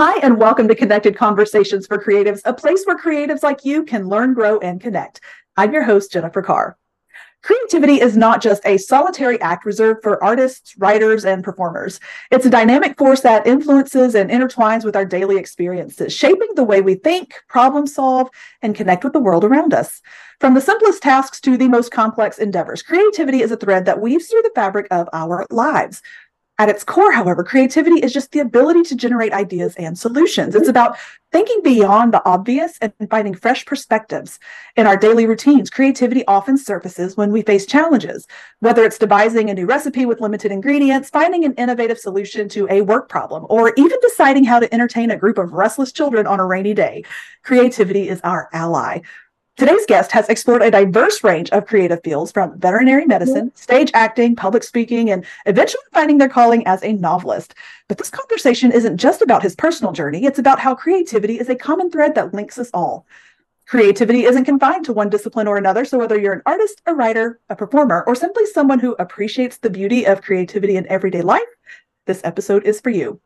Hi, and welcome to Connected Conversations for Creatives, a place where creatives like you can learn, grow, and connect. I'm your host, Jennifer Carr. Creativity is not just a solitary act reserved for artists, writers, and performers. It's a dynamic force that influences and intertwines with our daily experiences, shaping the way we think, problem solve, and connect with the world around us. From the simplest tasks to the most complex endeavors, creativity is a thread that weaves through the fabric of our lives. At its core, however, creativity is just the ability to generate ideas and solutions. It's about thinking beyond the obvious and finding fresh perspectives. In our daily routines, creativity often surfaces when we face challenges, whether it's devising a new recipe with limited ingredients, finding an innovative solution to a work problem, or even deciding how to entertain a group of restless children on a rainy day. Creativity is our ally. Today's guest has explored a diverse range of creative fields from veterinary medicine, stage acting, public speaking, and eventually finding their calling as a novelist. But this conversation isn't just about his personal journey, it's about how creativity is a common thread that links us all. Creativity isn't confined to one discipline or another. So, whether you're an artist, a writer, a performer, or simply someone who appreciates the beauty of creativity in everyday life, this episode is for you.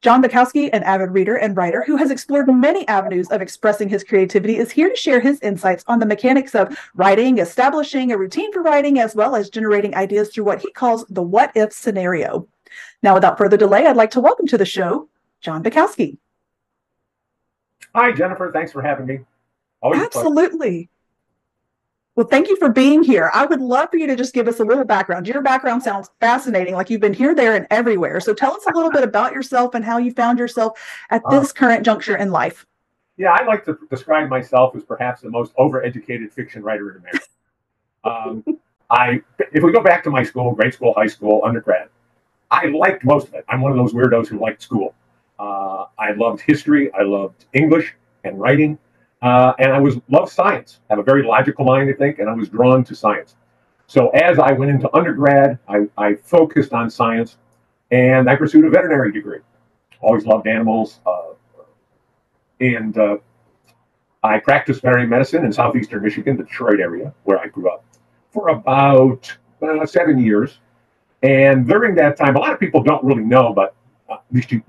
John Bukowski, an avid reader and writer who has explored many avenues of expressing his creativity, is here to share his insights on the mechanics of writing, establishing a routine for writing, as well as generating ideas through what he calls the what if scenario. Now, without further delay, I'd like to welcome to the show John Bukowski. Hi, Jennifer. Thanks for having me. Always Absolutely. Well, thank you for being here. I would love for you to just give us a little background. Your background sounds fascinating, like you've been here, there, and everywhere. So tell us a little bit about yourself and how you found yourself at uh, this current juncture in life. Yeah, I like to describe myself as perhaps the most overeducated fiction writer in America. Um, I, if we go back to my school, grade school, high school, undergrad, I liked most of it. I'm one of those weirdos who liked school. Uh, I loved history. I loved English and writing. Uh, and I was love science. I have a very logical mind, I think, and I was drawn to science. So as I went into undergrad, I, I focused on science, and I pursued a veterinary degree. Always loved animals, uh, and uh, I practiced veterinary medicine in southeastern Michigan, the Detroit area, where I grew up, for about uh, seven years. And during that time, a lot of people don't really know, but uh, at least you,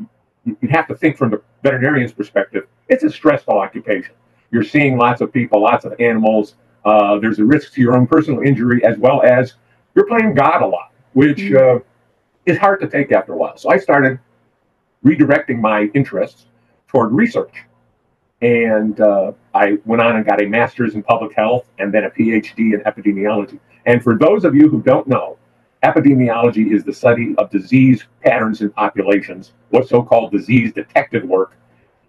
you have to think from the veterinarian's perspective. It's a stressful occupation you're seeing lots of people, lots of animals. Uh, there's a risk to your own personal injury as well as you're playing God a lot, which mm-hmm. uh, is hard to take after a while. So I started redirecting my interests toward research. And uh, I went on and got a master's in public health and then a PhD in epidemiology. And for those of you who don't know, epidemiology is the study of disease patterns in populations, what so called disease detective work.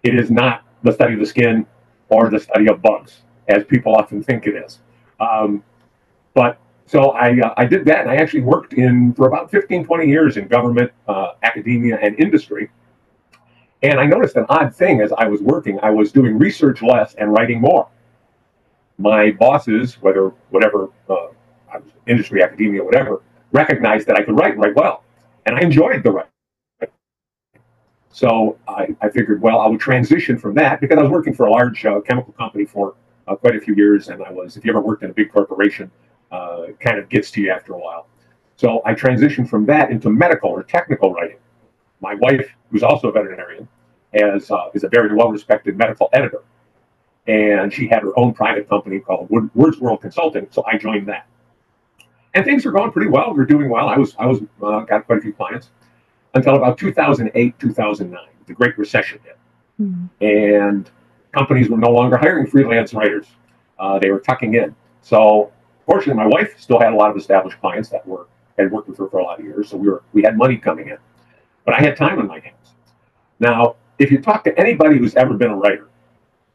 It is not the study of the skin, or the study of bugs, as people often think it is. Um, but so I, uh, I did that, and I actually worked in for about 15, 20 years in government, uh, academia, and industry. And I noticed an odd thing as I was working, I was doing research less and writing more. My bosses, whether whatever uh, industry, academia, whatever, recognized that I could write, write well, and I enjoyed the writing. So I, I, figured, well, I would transition from that because I was working for a large uh, chemical company for uh, quite a few years. And I was, if you ever worked in a big corporation, uh, kind of gets to you after a while. So I transitioned from that into medical or technical writing. My wife, who's also a veterinarian, has, uh, is a very well respected medical editor. And she had her own private company called Words World Consulting. So I joined that. And things were going pretty well. We're doing well. I was, I was, uh, got quite a few clients until about 2008, 2009. The Great Recession hit. Mm-hmm. And companies were no longer hiring freelance writers. Uh, they were tucking in. So, fortunately, my wife still had a lot of established clients that were had worked with her for a lot of years. So we were we had money coming in, but I had time on my hands. Now, if you talk to anybody who's ever been a writer,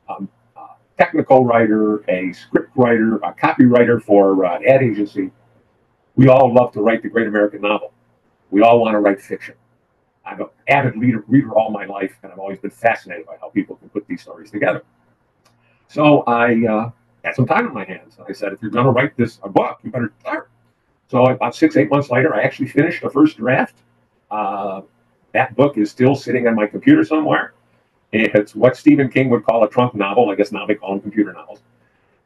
um, a technical writer, a script writer, a copywriter for uh, an ad agency, we all love to write the great American novel. We all want to write fiction. I'm an avid reader, reader all my life, and I've always been fascinated by how people can put these stories together. So I uh, had some time on my hands, and I said, if you're going to write this a book, you better start. So about six, eight months later, I actually finished the first draft. Uh, that book is still sitting on my computer somewhere. It's what Stephen King would call a trunk novel. I guess now they call them computer novels.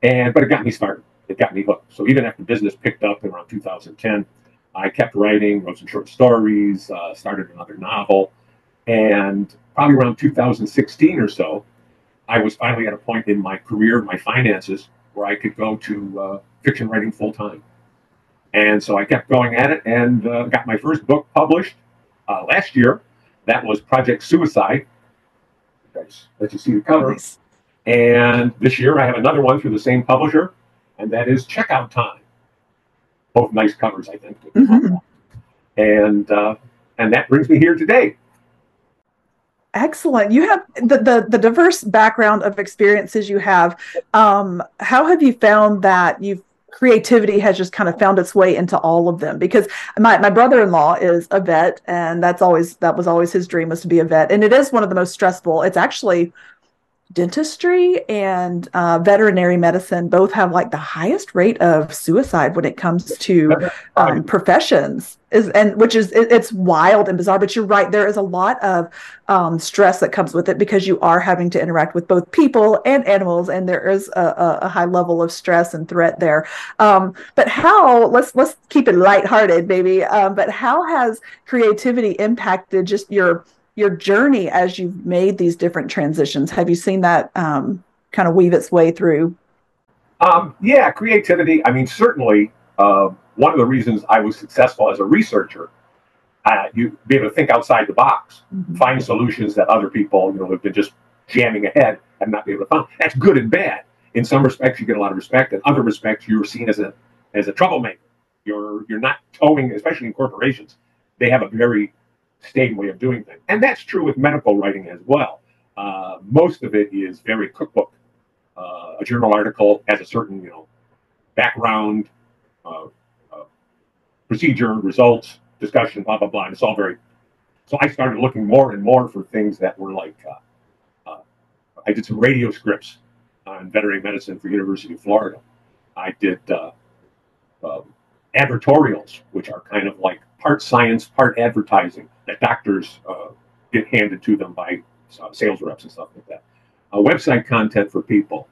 And but it got me started. It got me hooked. So even after business picked up around 2010, I kept writing, wrote some short stories, uh, started another novel. And probably around 2016 or so, I was finally at a point in my career, my finances, where I could go to uh, fiction writing full time. And so I kept going at it and uh, got my first book published uh, last year. That was Project Suicide. Let you see the cover. Nice. And this year I have another one through the same publisher, and that is Checkout Time. Both nice covers, I think. Mm-hmm. And uh, and that brings me here today. Excellent. You have the, the, the diverse background of experiences you have. Um, how have you found that you've creativity has just kind of found its way into all of them because my, my brother-in-law is a vet and that's always that was always his dream was to be a vet and it is one of the most stressful it's actually dentistry and uh, veterinary medicine both have like the highest rate of suicide when it comes to um, professions. Is and which is it, it's wild and bizarre but you're right there is a lot of um, stress that comes with it because you are having to interact with both people and animals and there is a, a high level of stress and threat there. Um, but how let's let's keep it lighthearted baby um, but how has creativity impacted just your your journey as you've made these different transitions. Have you seen that um, kind of weave its way through? Um, yeah, creativity. I mean, certainly uh, one of the reasons I was successful as a researcher, uh, you be able to think outside the box, mm-hmm. find solutions that other people, you know, have been just jamming ahead and not be able to find. That's good and bad. In some respects, you get a lot of respect. In other respects, you're seen as a as a troublemaker. You're you're not towing, especially in corporations. They have a very stated way of doing things. And that's true with medical writing as well. Uh, most of it is very cookbook. Uh, a journal article has a certain, you know, background, uh, uh procedure, results, discussion, blah blah blah. And it's all very. So I started looking more and more for things that were like. Uh, uh, I did some radio scripts on veterinary medicine for University of Florida. I did um, advertorials, which are kind of like part science, part advertising that doctors uh, get handed to them by uh, sales reps and stuff like that. Uh, website content for people,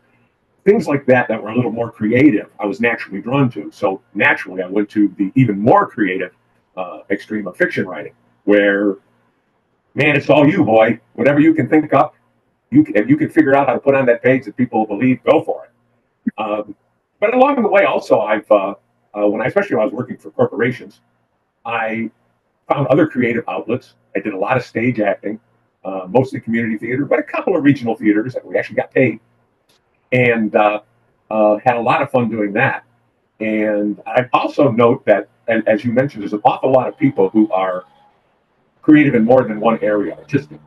things like that that were a little more creative. I was naturally drawn to. So naturally, I went to the even more creative uh, extreme of fiction writing, where man, it's all you, boy. Whatever you can think up, you can, you can figure out how to put on that page that people believe, go for it. Um, but along the way, also, I've uh, uh, when I especially when I was working for corporations, I found other creative outlets. I did a lot of stage acting, uh, mostly community theater, but a couple of regional theaters that we actually got paid, and uh, uh, had a lot of fun doing that. And I also note that, and as you mentioned, there's an awful lot of people who are creative in more than one area artistically.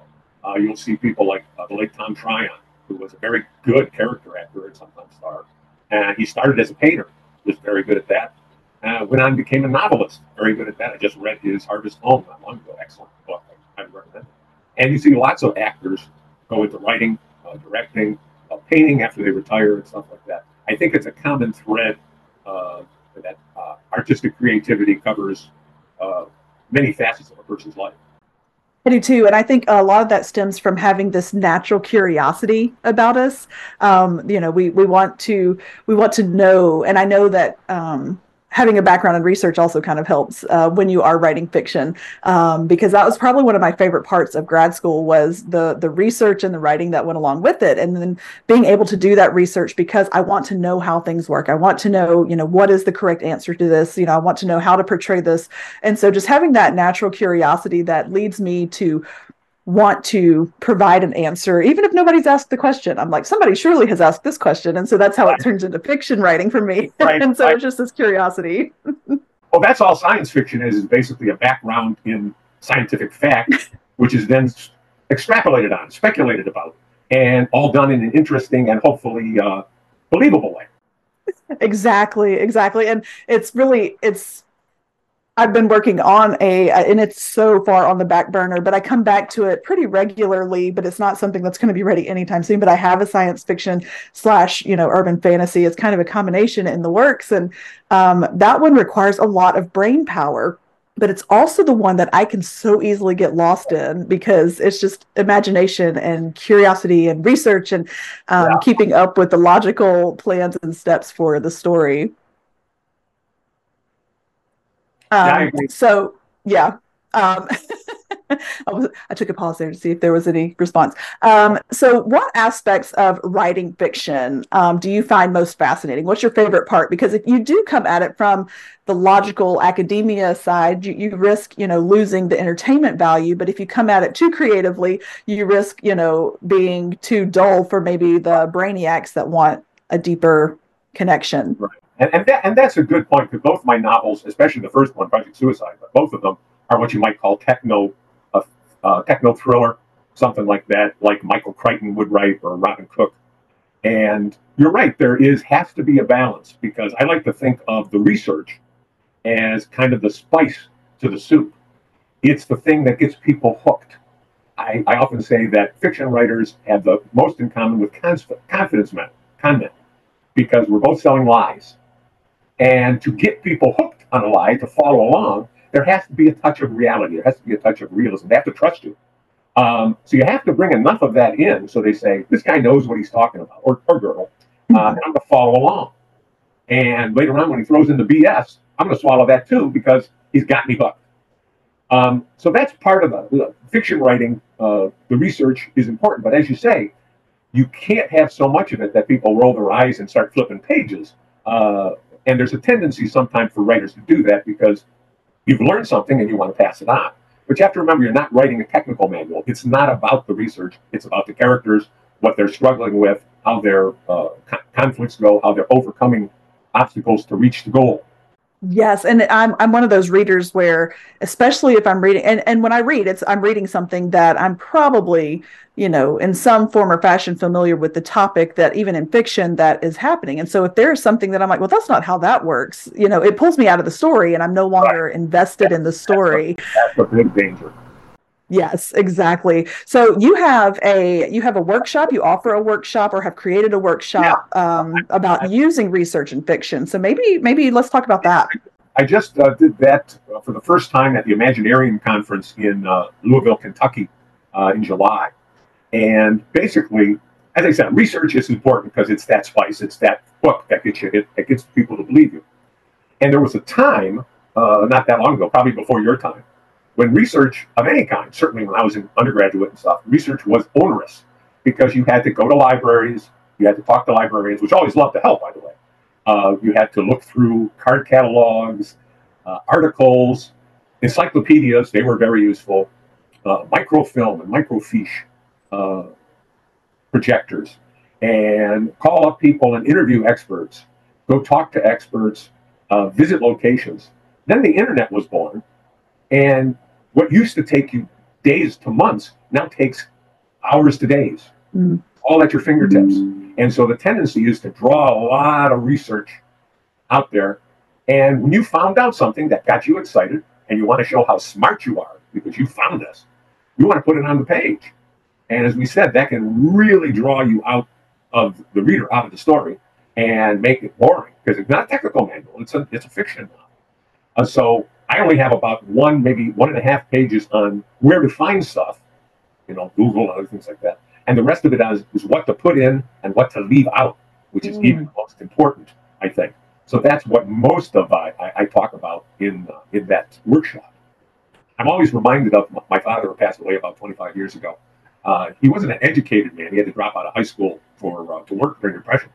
Uh, you'll see people like uh, the late Tom Tryon, who was a very good character actor and sometimes star. And he started as a painter, was very good at that uh, went on and became a novelist. Very good at that. I just read his Harvest Home not long ago. Excellent book. I recommend it. And you see lots of actors go into writing, uh, directing, uh, painting after they retire and stuff like that. I think it's a common thread uh, that uh, artistic creativity covers uh, many facets of a person's life. I do too, and I think a lot of that stems from having this natural curiosity about us. Um, you know, we we want to we want to know, and I know that um, having a background in research also kind of helps uh, when you are writing fiction. Um, because that was probably one of my favorite parts of grad school was the the research and the writing that went along with it. And then being able to do that research because i want to know how things work. I want to know you know what is the correct answer to this? You know i want to know how to portray this. And so just having that natural curiosity that leads me to want to provide an answer, even if nobody's asked the question. I'm like, somebody surely has asked this question. And so that's how it turns into fiction writing for me. Right. and so right. it's just this curiosity. well, that's all science fiction is, is basically a background in scientific fact, which is then extrapolated on, speculated about, and all done in an interesting and hopefully uh, believable way. Exactly, exactly. And it's really, it's, I've been working on a, and it's so far on the back burner, but I come back to it pretty regularly. But it's not something that's going to be ready anytime soon. But I have a science fiction slash, you know, urban fantasy. It's kind of a combination in the works, and um, that one requires a lot of brain power. But it's also the one that I can so easily get lost in because it's just imagination and curiosity and research and um, yeah. keeping up with the logical plans and steps for the story. Um, yeah, so yeah. Um, I, was, I took a pause there to see if there was any response. Um, so, what aspects of writing fiction um, do you find most fascinating? What's your favorite part? Because if you do come at it from the logical academia side, you, you risk, you know, losing the entertainment value. But if you come at it too creatively, you risk, you know, being too dull for maybe the brainiacs that want a deeper connection. Right. And, and, that, and that's a good point because both my novels, especially the first one, Project Suicide, but both of them are what you might call techno, uh, uh, techno thriller, something like that, like Michael Crichton would write or Robin Cook. And you're right, there is has to be a balance because I like to think of the research as kind of the spice to the soup. It's the thing that gets people hooked. I, I often say that fiction writers have the most in common with confidence men, con men, because we're both selling lies. And to get people hooked on a lie, to follow along, there has to be a touch of reality. There has to be a touch of realism. They have to trust you. Um, so you have to bring enough of that in so they say, this guy knows what he's talking about, or, or girl, uh, I'm going to follow along. And later on, when he throws in the BS, I'm going to swallow that too because he's got me hooked. Um, so that's part of the, the fiction writing. Uh, the research is important, but as you say, you can't have so much of it that people roll their eyes and start flipping pages. Uh, and there's a tendency sometimes for writers to do that because you've learned something and you want to pass it on. But you have to remember you're not writing a technical manual. It's not about the research, it's about the characters, what they're struggling with, how their uh, conflicts go, how they're overcoming obstacles to reach the goal. Yes, and I'm I'm one of those readers where, especially if I'm reading, and and when I read, it's I'm reading something that I'm probably you know in some form or fashion familiar with the topic that even in fiction that is happening. And so if there's something that I'm like, well, that's not how that works, you know, it pulls me out of the story, and I'm no longer right. invested in the story. That's a big danger. Yes, exactly. So you have a you have a workshop. You offer a workshop or have created a workshop yeah. um, about using research in fiction. So maybe maybe let's talk about that. I just uh, did that uh, for the first time at the Imaginarium conference in uh, Louisville, Kentucky, uh, in July. And basically, as I said, research is important because it's that spice, it's that book that gets you, it, that gets people to believe you. And there was a time, uh, not that long ago, probably before your time, when research of any kind, certainly when I was in undergraduate and stuff, research was onerous because you had to go to libraries, you had to talk to librarians, which always love to help, by the way. Uh, you had to look through card catalogs, uh, articles, encyclopedias, they were very useful, uh, microfilm and microfiche uh, projectors, and call up people and interview experts, go talk to experts, uh, visit locations. Then the internet was born, and what used to take you days to months now takes hours to days, mm. all at your fingertips. Mm. And so the tendency is to draw a lot of research out there. And when you found out something that got you excited and you want to show how smart you are because you found this, you want to put it on the page. And as we said, that can really draw you out of the reader, out of the story, and make it boring because it's not a technical manual; it's a it's a fiction novel. Uh, so I only have about one, maybe one and a half pages on where to find stuff, you know, Google and other things like that. And the rest of it is, is what to put in and what to leave out, which is mm. even most important, I think. So that's what most of I, I, I talk about in uh, in that workshop. I'm always reminded of my father who passed away about 25 years ago. Uh, he wasn't an educated man. He had to drop out of high school for uh, to work during the Depression.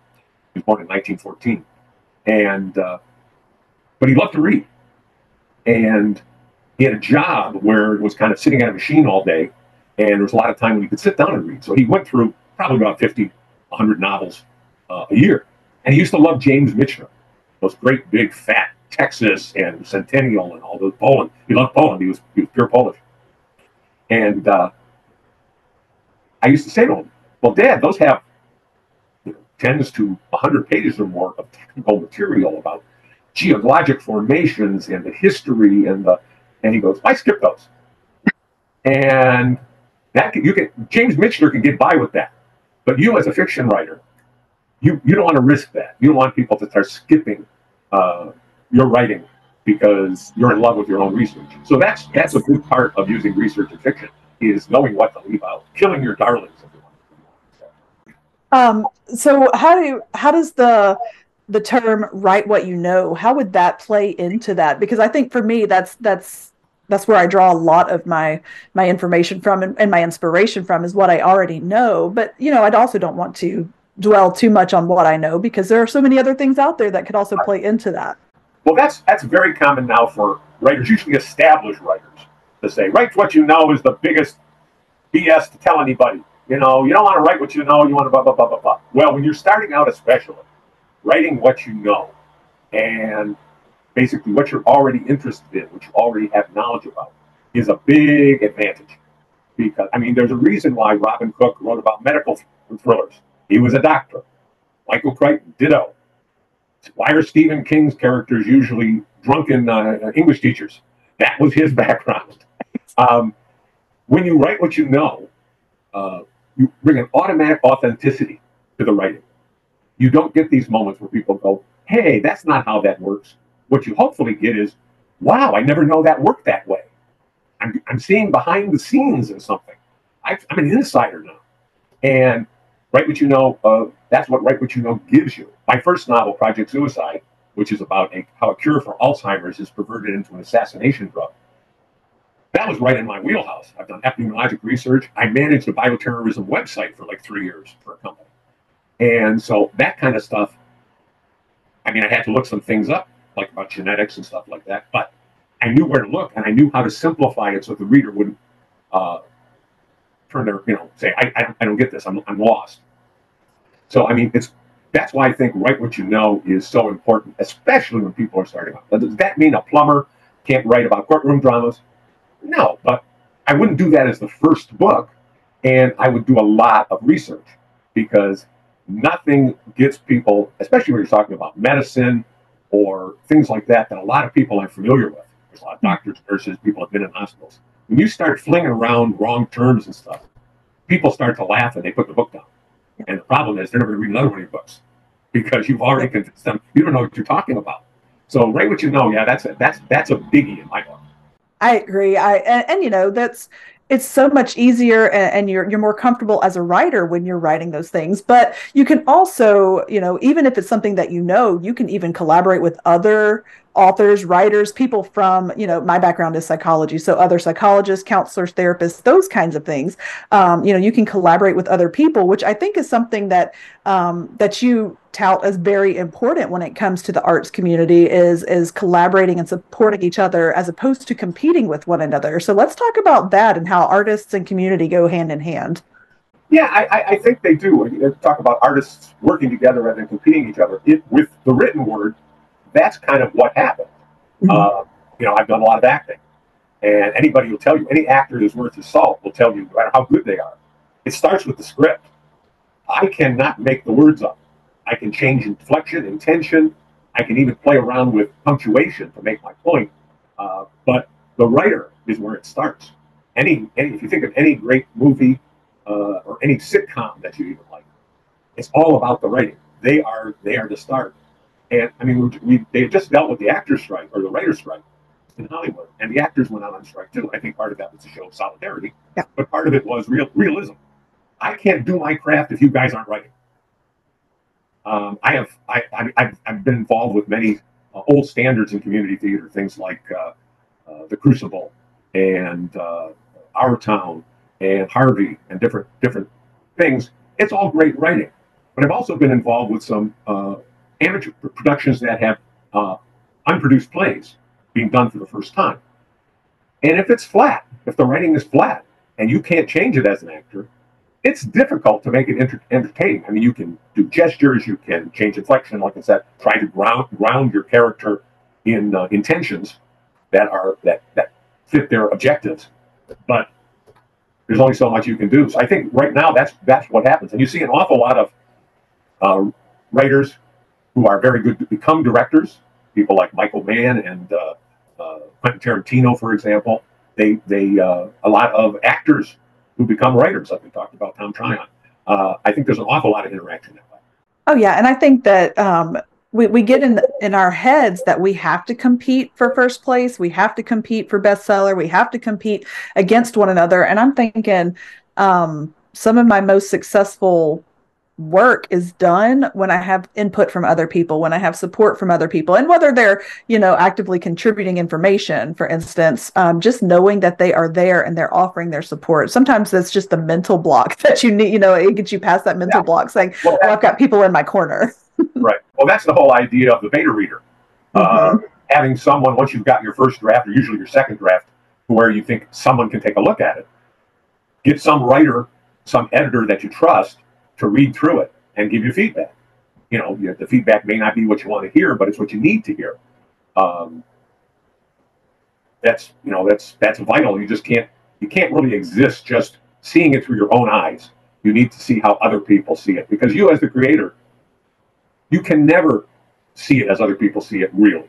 He was born in 1914, and uh, but he loved to read and he had a job where it was kind of sitting at a machine all day, and there was a lot of time when he could sit down and read. So he went through probably about 50, 100 novels uh, a year. And he used to love James Michener, those great big fat Texas and Centennial and all those Poland. He loved Poland. He was, he was pure Polish. And uh, I used to say to him, well, Dad, those have you know, tens to 100 pages or more of technical material about geologic formations and the history and the and he goes, I skip those. And that can, you can James Michener can get by with that. But you as a fiction writer, you, you don't want to risk that. You don't want people to start skipping uh, your writing because you're in love with your own research. So that's that's a big part of using research in fiction is knowing what to leave out, killing your darlings. Um, so how do you, how does the the term write what you know how would that play into that because i think for me that's that's that's where I draw a lot of my my information from and, and my inspiration from is what I already know. But you know, I'd also don't want to dwell too much on what I know because there are so many other things out there that could also play into that. Well, that's that's very common now for writers, usually established writers, to say write what you know is the biggest BS to tell anybody. You know, you don't want to write what you know, you want to blah blah blah blah blah. Well, when you're starting out, especially writing what you know, and basically what you're already interested in, what you already have knowledge about, is a big advantage. Because I mean, there's a reason why Robin Cook wrote about medical thrillers. He was a doctor. Michael Crichton, ditto. Why are Stephen King's characters usually drunken uh, English teachers? That was his background. Um, when you write what you know, uh, you bring an automatic authenticity to the writing. You don't get these moments where people go, hey, that's not how that works. What you hopefully get is, wow, I never know that worked that way. I'm, I'm seeing behind the scenes in something. I, am an insider now. And Write What You Know, uh, that's what Write What You Know gives you. My first novel, Project Suicide, which is about a, how a cure for Alzheimer's is perverted into an assassination drug. That was right in my wheelhouse. I've done epidemiologic research. I managed a bioterrorism website for like three years for a company. And so that kind of stuff, I mean, I had to look some things up, like about genetics and stuff like that, but I knew where to look and I knew how to simplify it so the reader wouldn't uh, turn their, you know, say, I, I, I don't get this, I'm, I'm lost. So, I mean, it's that's why I think write what you know is so important, especially when people are starting out. Does that mean a plumber can't write about courtroom dramas? No, but I wouldn't do that as the first book, and I would do a lot of research because nothing gets people, especially when you're talking about medicine or things like that, that a lot of people are familiar with. There's a lot of doctors, nurses, people have been in hospitals. When you start flinging around wrong terms and stuff, people start to laugh and they put the book down. And the problem is they're never going to read another one of your books because you've already convinced them you don't know what you're talking about. So write what you know. Yeah, that's a, that's that's a biggie in my book. I agree. I and, and you know that's it's so much easier and, and, you're you're more comfortable as a writer when you're writing those things but you can also you know even if it's something that you know you can even collaborate with other authors writers people from you know my background is psychology so other psychologists counselors therapists those kinds of things um, you know you can collaborate with other people which i think is something that um, that you tout as very important when it comes to the arts community is is collaborating and supporting each other as opposed to competing with one another so let's talk about that and how artists and community go hand in hand yeah, I, I think they do. Talk about artists working together rather than competing each other. It, with the written word, that's kind of what happened. Mm-hmm. Uh, you know, I've done a lot of acting, and anybody will tell you, any actor who's worth his salt will tell you no matter how good they are. It starts with the script. I cannot make the words up. I can change inflection, intention. I can even play around with punctuation to make my point. Uh, but the writer is where it starts. Any, any, if you think of any great movie uh, or any sitcom that you even like, it's all about the writing. They are they are the start. And I mean, we, we they just dealt with the actors' strike or the writers' strike in Hollywood, and the actors went out on strike too. I think part of that was to show of solidarity, yeah. but part of it was real realism. I can't do my craft if you guys aren't writing. Um, I have I, I have been involved with many uh, old standards in community theater, things like uh, uh, the Crucible and uh, Our Town and Harvey and different different things. It's all great writing, but I've also been involved with some uh, amateur productions that have uh, unproduced plays being done for the first time. And if it's flat, if the writing is flat and you can't change it as an actor, it's difficult to make it enter- entertaining. I mean, you can do gestures, you can change inflection, like I said, try to ground ground your character in uh, intentions that are that that fit their objectives. But there's only so much you can do. So I think right now that's that's what happens, and you see an awful lot of uh, writers who are very good to become directors. People like Michael Mann and uh, uh, Quentin Tarantino, for example. They they uh, a lot of actors who become writers, like we talked about Tom Tryon. Uh, I think there's an awful lot of interaction that way. Oh yeah, and I think that um, we we get in in our heads that we have to compete for first place. We have to compete for bestseller. We have to compete against one another. And I'm thinking um, some of my most successful work is done when I have input from other people, when I have support from other people, and whether they're, you know, actively contributing information, for instance, um, just knowing that they are there and they're offering their support. Sometimes that's just the mental block that you need, you know, it gets you past that mental yeah. block saying, well, oh, I've got people in my corner. right. Well, that's the whole idea of the beta reader. Mm-hmm. Uh, having someone, once you've got your first draft or usually your second draft, where you think someone can take a look at it, get some writer, some editor that you trust to read through it and give you feedback. You know, the feedback may not be what you want to hear, but it's what you need to hear. Um, that's you know that's that's vital. You just can't you can't really exist just seeing it through your own eyes. You need to see how other people see it because you, as the creator, you can never see it as other people see it. Really,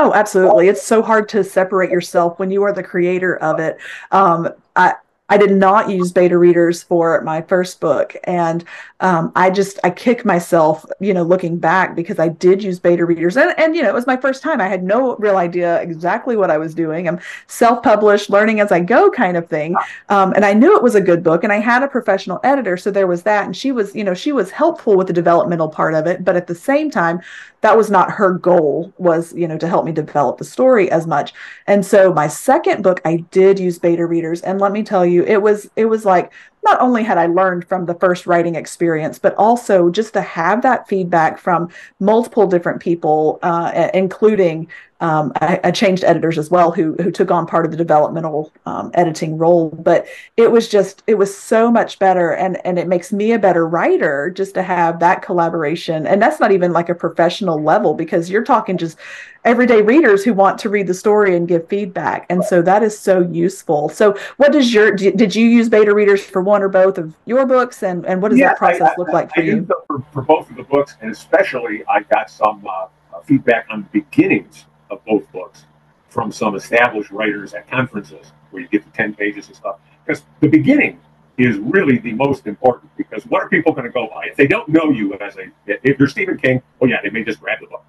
Oh, absolutely. It's so hard to separate yourself when you are the creator of it. Um, I, I did not use beta readers for my first book. And um, I just, I kick myself, you know, looking back because I did use beta readers. And, and, you know, it was my first time. I had no real idea exactly what I was doing. I'm self published, learning as I go kind of thing. Um, and I knew it was a good book. And I had a professional editor. So there was that. And she was, you know, she was helpful with the developmental part of it. But at the same time, that was not her goal was you know to help me develop the story as much. And so my second book i did use beta readers. And let me tell you it was it was like not only had i learned from the first writing experience but also just to have that feedback from multiple different people uh, including um, I, I, changed editors as well who who took on part of the developmental um, editing role but it was just it was so much better and and it makes me a better writer just to have that collaboration. And that's not even like a professional level because you're talking just everyday readers who want to read the story and give feedback and so that is so useful. So what does your did you use beta readers for one or both of your books and and what does yeah, that process I, look like for I you? for, for, both of the books and especially i got some uh, feedback on the beginnings of both books from some established writers at conferences where you get the 10 pages and stuff. Because the beginning is really the most important because what are people going to go by? If they don't know you as a, if you're Stephen King, oh yeah, they may just grab the book.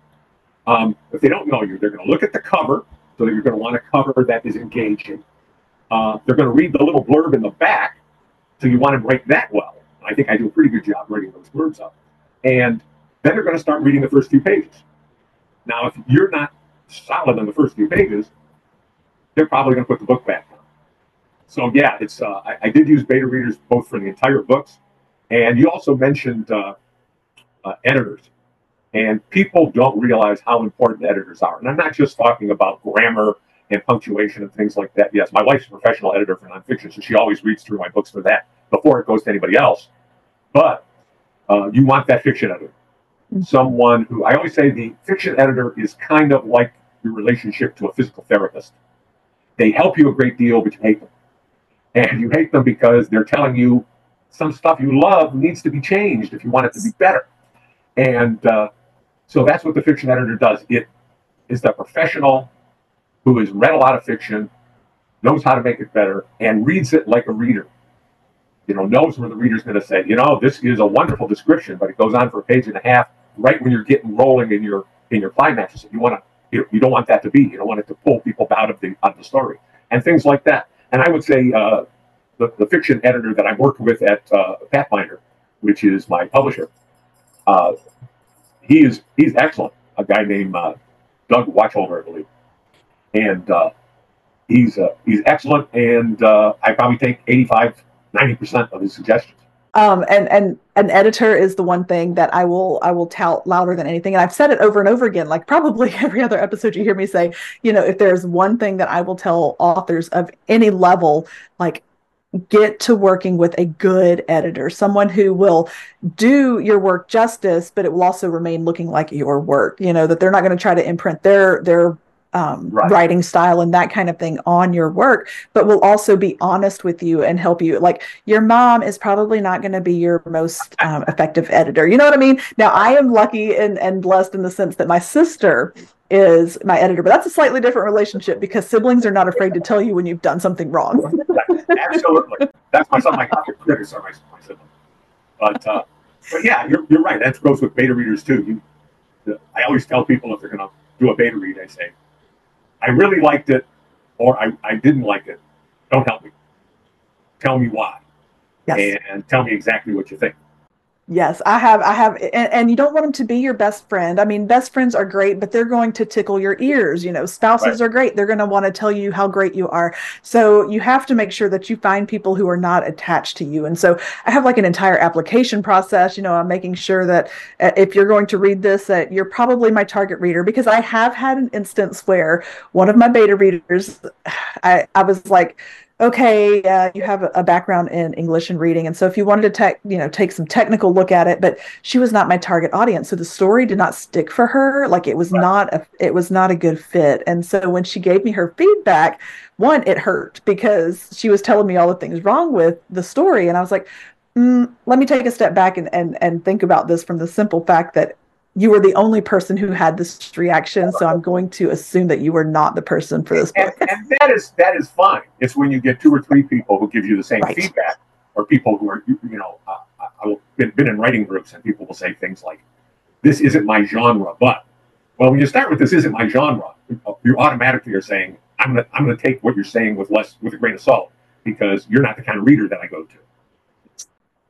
Um, if they don't know you, they're going to look at the cover, so you're going to want a cover that is engaging. Uh, they're going to read the little blurb in the back, so you want to write that well. I think I do a pretty good job writing those blurbs up. And then they're going to start reading the first few pages. Now, if you're not solid on the first few pages, they're probably going to put the book back down. So yeah, it's uh, I, I, did use beta readers both for the entire books, and you also mentioned uh, uh, editors, and people don't realize how important editors are. And I'm not just talking about grammar and punctuation and things like that. Yes, my wife's a professional editor for nonfiction, so she always reads through my books for that before it goes to anybody else. But uh, you want that fiction editor, mm-hmm. someone who I always say the fiction editor is kind of like your relationship to a physical therapist. They help you a great deal, but you hate them. And you hate them because they're telling you some stuff you love needs to be changed if you want it to be better. And uh, so that's what the fiction editor does. It is the professional who has read a lot of fiction, knows how to make it better, and reads it like a reader. You know, knows where the reader's going to say, you know, this is a wonderful description, but it goes on for a page and a half right when you're getting rolling in your in your climax. You want to you, you don't want that to be. You don't want it to pull people out of the out of the story and things like that. And I would say uh, the, the fiction editor that I worked with at uh, Pathfinder, which is my publisher, uh, he is he's excellent. A guy named uh, Doug Watchover, I believe, and uh, he's uh, he's excellent. And I probably take 85, 90 percent of his suggestions. Um, and and an editor is the one thing that I will I will tout louder than anything. And I've said it over and over again, like probably every other episode you hear me say, you know, if there's one thing that I will tell authors of any level, like get to working with a good editor, someone who will do your work justice, but it will also remain looking like your work. You know, that they're not going to try to imprint their their um, right. writing style and that kind of thing on your work, but will also be honest with you and help you. Like your mom is probably not going to be your most um, effective editor. You know what I mean? Now, I am lucky and, and blessed in the sense that my sister is my editor, but that's a slightly different relationship because siblings are not afraid to tell you when you've done something wrong. Absolutely. That's my son, my critics are my, my siblings. But, uh, but yeah, you're, you're right. That goes with beta readers too. You, I always tell people if they're going to do a beta read, I say, I really liked it or I, I didn't like it. Don't help me. Tell me why. Yes. And tell me exactly what you think. Yes, I have. I have, and, and, you don't want them to be your best friend. I mean, best friends are great, but they're going to tickle your ears. You know, spouses right. are great. They're going to want to tell you how great you are. So you have to make sure that you find people who are not attached to you. And so I have like an entire application process. You know, I'm making sure that uh, if you're going to read this, that you're probably my target reader because I have had an instance where one of my beta readers, I, I was like, okay, uh, you have a background in English and reading, and so if you wanted to take, you know, take some technical look at it, but she was not my target audience, so the story did not stick for her. Like it was right. not a, it was not a good fit. And so when she gave me her feedback, one, it hurt because she was telling me all the things wrong with the story, and I was like, mm, let me take a step back and and and think about this from the simple fact that you were the only person who had this reaction, so I'm going to assume that you were not the person for this. And, and that is that is fine. It's when you get two or three people who give you the same right. feedback, or people who are you, know, uh, I've been, been in writing groups and people will say things like, "This isn't my genre," but well, when you start with "This isn't my genre," you automatically are saying, "I'm gonna I'm gonna take what you're saying with less with a grain of salt." Because you're not the kind of reader that I go to.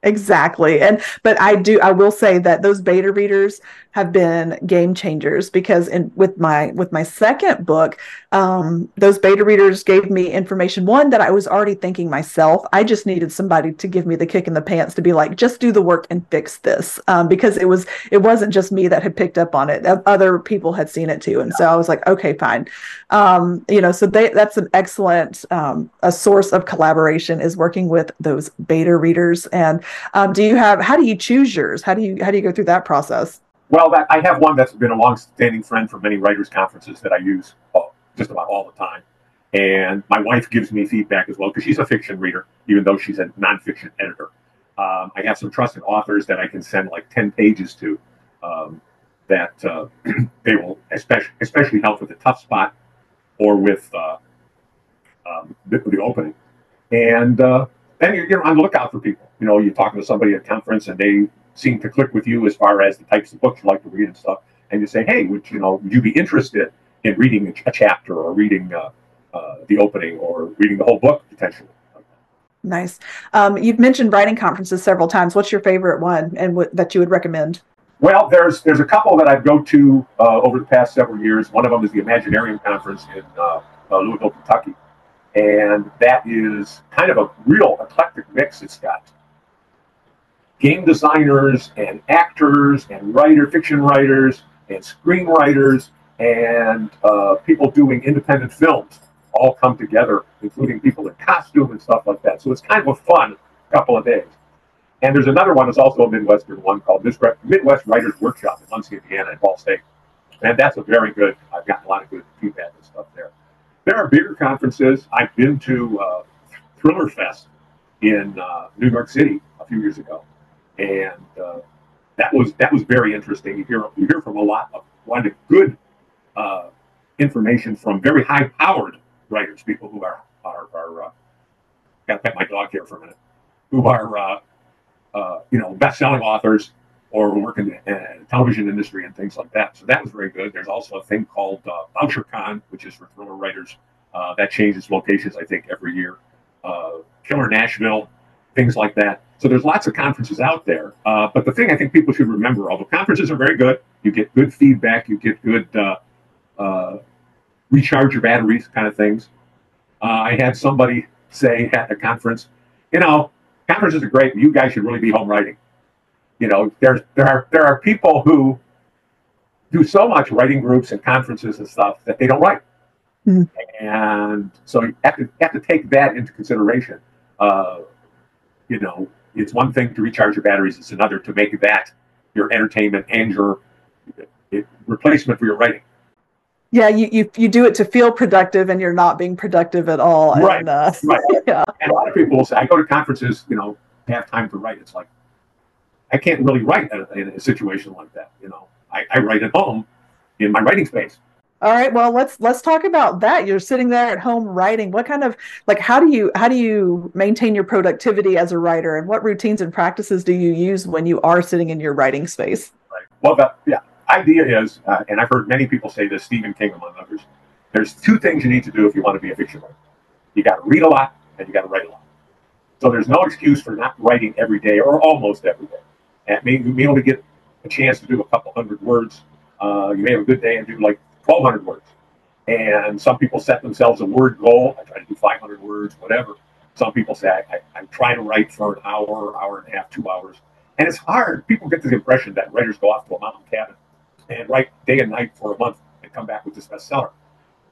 Exactly. And but I do I will say that those beta readers have been game changers because in with my with my second book, um, those beta readers gave me information one that I was already thinking myself. I just needed somebody to give me the kick in the pants to be like, just do the work and fix this. Um, because it was it wasn't just me that had picked up on it. Other people had seen it too. And so I was like, okay, fine. Um, you know, so they that's an excellent um, a source of collaboration is working with those beta readers and um, do you have? How do you choose yours? How do you how do you go through that process? Well, that, I have one that's been a long-standing friend from many writers' conferences that I use just about all the time. And my wife gives me feedback as well because she's a fiction reader, even though she's a nonfiction editor. Um, I have some trusted authors that I can send like 10 pages to um, that uh, they will especially, especially help with the tough spot or with uh, um, the, the, opening. And uh, then you're, you're on the lookout for people. You know, you're talking to somebody at a conference and they seem to click with you as far as the types of books you like to read and stuff. And you say, hey, would you know, would you be interested in reading a, chapter or reading uh, uh, the opening or reading the whole book potentially? Nice. Um, you've mentioned writing conferences several times. What's your favorite one and what, that you would recommend? Well, there's there's a couple that I've go to uh, over the past several years. One of them is the Imaginarium Conference in uh, uh, Louisville, Kentucky and that is kind of a real eclectic mix. It's got game designers and actors and writer, fiction writers and screenwriters and uh, people doing independent films all come together, including people in costume and stuff like that. So it's kind of a fun couple of days. And there's another one that's also a Midwestern one called Midwest Writers Workshop in Muncie, Indiana, at Ball State. And that's a very good, I've gotten a lot of good feedback and stuff there. There are bigger conferences. I've been to uh, Thriller Fest in uh, New York City a few years ago, and uh, that was that was very interesting. You hear you hear from a lot of a good uh, information from very high powered writers, people who are are, are uh, got to pet my dog here for a minute, who are uh, uh, you know best selling authors or work in the uh, television industry and things like that. So that was very good. There's also a thing called uh, Bouchercon, which is for thriller writers. Uh, that changes locations, I think, every year. Uh, Killer Nashville, things like that. So there's lots of conferences out there. Uh, but the thing I think people should remember, although conferences are very good, you get good feedback, you get good uh, recharge your batteries kind of things. I had somebody say at a conference, you know, conferences are great, you guys should really be home writing you know, there's there are there are people who do so much writing groups and conferences and stuff that they don't write, mm-hmm. and so you have to have to take that into consideration. Uh, you know, it's one thing to recharge your batteries; it's another to make that your entertainment and your it, replacement for your writing. Yeah, you, you you do it to feel productive, and you're not being productive at all. Right, and, uh, right. Yeah. And a lot of people will say, "I go to conferences, you know, have time to write." It's like, I can't really write in a situation like that. You know, I, I write at home in my writing space. All right, well let's let's talk about that. You're sitting there at home writing. What kind of like how do you how do you maintain your productivity as a writer, and what routines and practices do you use when you are sitting in your writing space? Right. Well, the yeah idea is, uh, and I've heard many people say this, Stephen King among others. There's two things you need to do if you want to be a fiction writer. You got to read a lot, and you got to write a lot. So there's no excuse for not writing every day or almost every day. That may, you may only get a chance to do a couple hundred words. Uh, you may have a good day and do like 1,200 words. And some people set themselves a word goal. I try to do 500 words, whatever. Some people say I, I, I'm trying to write for an hour, hour and a half, two hours. And it's hard. People get the impression that writers go off to a mountain cabin and write day and night for a month and come back with this bestseller.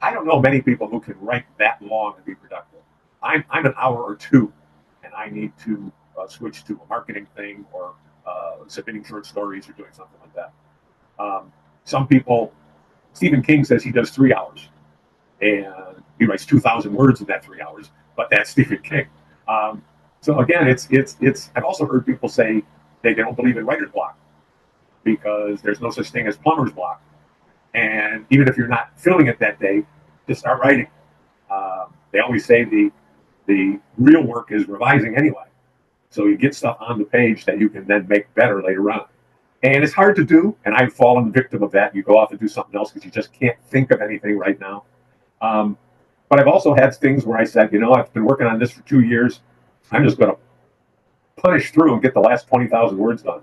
I don't know many people who can write that long and be productive. I'm, I'm an hour or two, and I need to uh, switch to a marketing thing or uh, submitting short stories or doing something like that. Um, some people, Stephen King says he does three hours, and he writes 2,000 words in that three hours. But that's Stephen King. Um, so again, it's it's it's. I've also heard people say they don't believe in writer's block because there's no such thing as plumber's block. And even if you're not feeling it that day, just start writing. Um, they always say the the real work is revising anyway. So you get stuff on the page that you can then make better later on. And it's hard to do, and I've fallen victim of that. You go off and do something else because you just can't think of anything right now. Um, but I've also had things where I said, you know, I've been working on this for two years. I'm just going to punish through and get the last 20,000 words done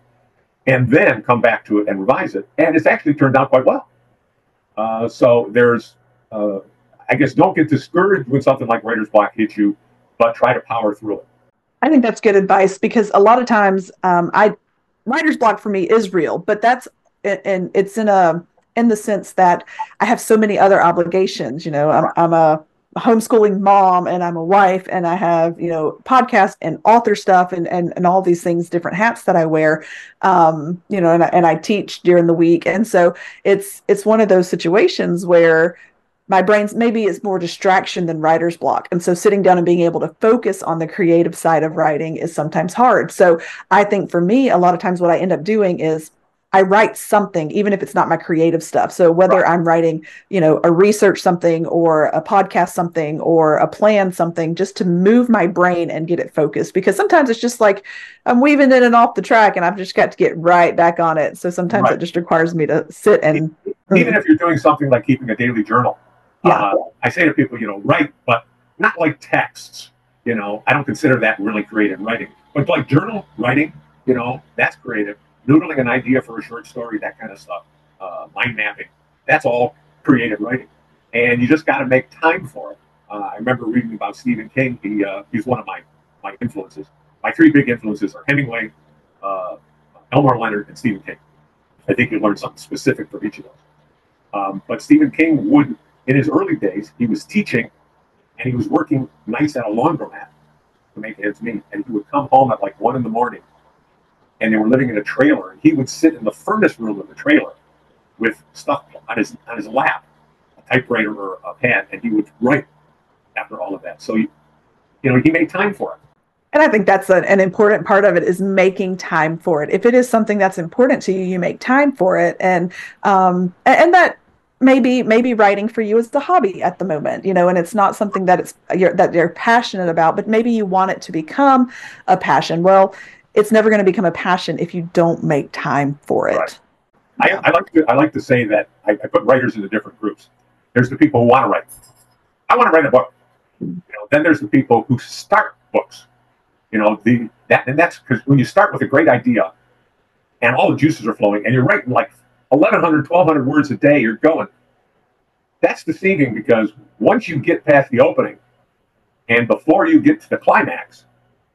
and then come back to it and revise it. And it's actually turned out quite well. Uh, so there's, uh, I guess, don't get discouraged when something like writer's block hits you, but try to power through it. I think that's good advice because a lot of times, um, I writer's block for me is real, but that's and it's in a in the sense that I have so many other obligations. You know, I'm, I'm a homeschooling mom and I'm a wife and I have, you know, podcast and author stuff and, and, and all these things, different hats that I wear, um, you know, and I, and I teach during the week. And so it's, it's one of those situations where my brain's maybe it's more distraction than writer's block. And so sitting down and being able to focus on the creative side of writing is sometimes hard. So I think for me, a lot of times what I end up doing is I write something, even if it's not my creative stuff. So whether right. I'm writing, you know, a research something or a podcast something or a plan something, just to move my brain and get it focused. Because sometimes it's just like I'm weaving in and off the track, and I've just got to get right back on it. So sometimes right. it just requires me to sit and even if you're doing something like keeping a daily journal. Yeah. Uh, I say to people, you know, write, but not like texts. You know, I don't consider that really creative writing, but like journal writing, you know, that's creative noodling an idea for a short story, that kind of stuff, uh, mind mapping. That's all creative writing, and you just got to make time for it. Uh, I remember reading about Stephen King. He uh, he's one of my my influences. My three big influences are Hemingway, uh, Elmore Leonard, and Stephen King. I think you learn something specific from each of those. Um, but Stephen King would, in his early days, he was teaching, and he was working nights at a laundromat to make ends meet. And he would come home at like one in the morning and they were living in a trailer. And he would sit in the furnace room of the trailer with stuff on his on his lap, a typewriter or a pen, and he would write after all of that. So, he, you know, he made time for it. And I think that's an important part of it is making time for it. If it is something that's important to you, you make time for it, and um, and that maybe maybe writing for you is the hobby at the moment you know and it's not something that it's you're, that you're passionate about but maybe you want it to become a passion well it's never going to become a passion if you don't make time for it. Right. I, I, like to I like to say that I, I, put writers into different groups. There's the people who want to write. I want to write a book. You know, then there's the people who start books. You know, the that and that's because when you start with a great idea and all the juices are flowing and you're writing like 1,100, 1,200 words a day, you're going. That's deceiving because once you get past the opening and before you get to the climax,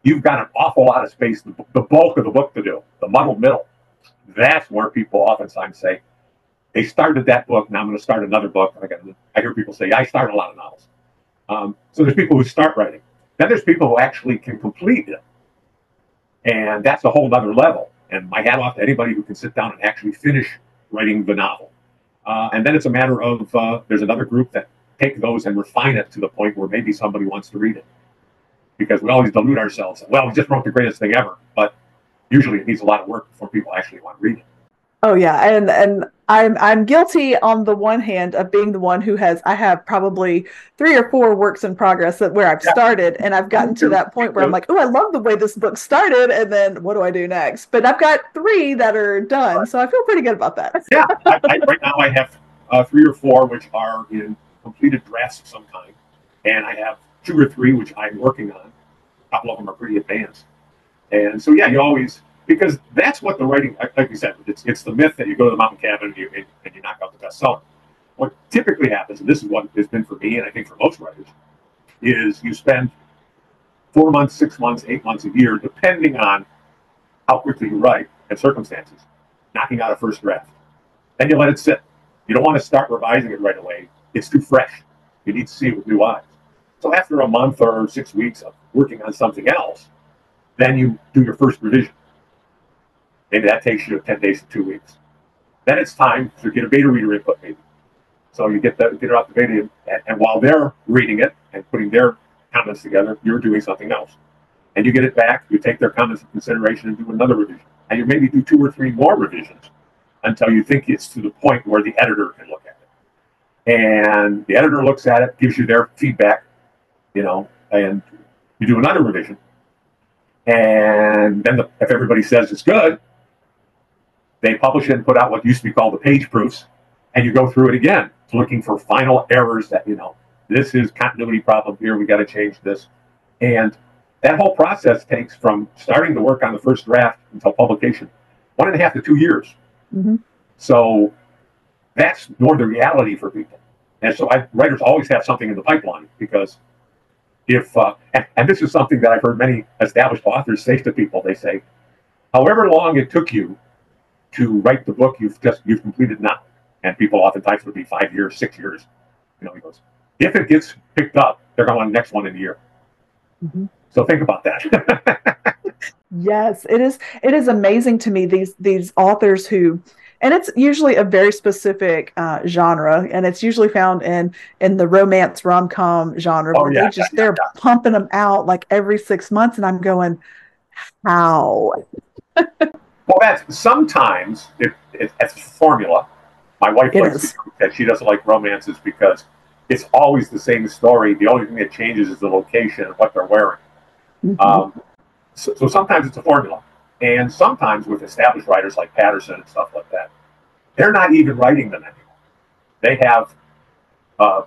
you've got an awful lot of space, the, the bulk of the book to do, the muddled middle. That's where people oftentimes say, they started that book, now I'm going to start another book. I, got, I hear people say, I start a lot of novels. Um, so there's people who start writing. Then there's people who actually can complete it. And that's a whole other level. And my hat off to anybody who can sit down and actually finish writing the novel. Uh, and then it's a matter of uh, there's another group that take those and refine it to the point where maybe somebody wants to read it because we always delude ourselves. Well, we just wrote the greatest thing ever, but usually it needs a lot of work before people actually want to read it. Oh yeah, and and I'm I'm guilty on the one hand of being the one who has I have probably three or four works in progress that where I've yeah. started and I've gotten to that point where I'm like, oh, I love the way this book started, and then what do I do next? But I've got three that are done, so I feel pretty good about that. yeah, I, I, right now I have uh, three or four which are in completed drafts of some kind, and I have two or three which I'm working on. A couple of them are pretty advanced. And so, yeah, you always, because that's what the writing, like you said, it's, it's the myth that you go to the mountain cabin and you, and you knock out the best seller. What typically happens, and this is what has been for me, and I think for most writers, is you spend four months, six months, eight months, a year, depending on how quickly you write and circumstances, knocking out a first draft. Then you let it sit. You don't want to start revising it right away. It's too fresh. You need to see it with new eyes. So after a month or six weeks of working on something else, then you do your first revision. Maybe that takes you 10 days to two weeks. Then it's time to get a beta reader input, maybe. So you get, the, get it off the beta, and, and while they're reading it and putting their comments together, you're doing something else. And you get it back, you take their comments into consideration and do another revision. And you maybe do two or three more revisions until you think it's to the point where the editor can look at it. And the editor looks at it, gives you their feedback, you know, and you do another revision. And then the, if everybody says it's good, they publish it and put out what used to be called the page proofs, and you go through it again, looking for final errors that, you know, this is continuity problem here, we got to change this. And that whole process takes from starting to work on the first draft until publication one and a half to two years. Mm-hmm. So that's more the reality for people. And so I, writers always have something in the pipeline because if, uh, and, and this is something that I've heard many established authors say to people, they say, however long it took you to write the book you've just, you've completed now. And people oftentimes would be five years, six years. You know, he goes, if it gets picked up, they're going to want the next one in a year. Mm-hmm. So think about that. yes, it is. It is amazing to me these these authors who, and it's usually a very specific uh, genre, and it's usually found in in the romance rom com genre. Oh, yeah, they just yeah, they're yeah. pumping them out like every six months, and I'm going, how? well, that's sometimes it, it, it's a formula. My wife likes that she doesn't like romances because it's always the same story. The only thing that changes is the location and what they're wearing. Mm-hmm. Um, so, so, sometimes it's a formula. And sometimes with established writers like Patterson and stuff like that, they're not even writing them anymore. They have, uh,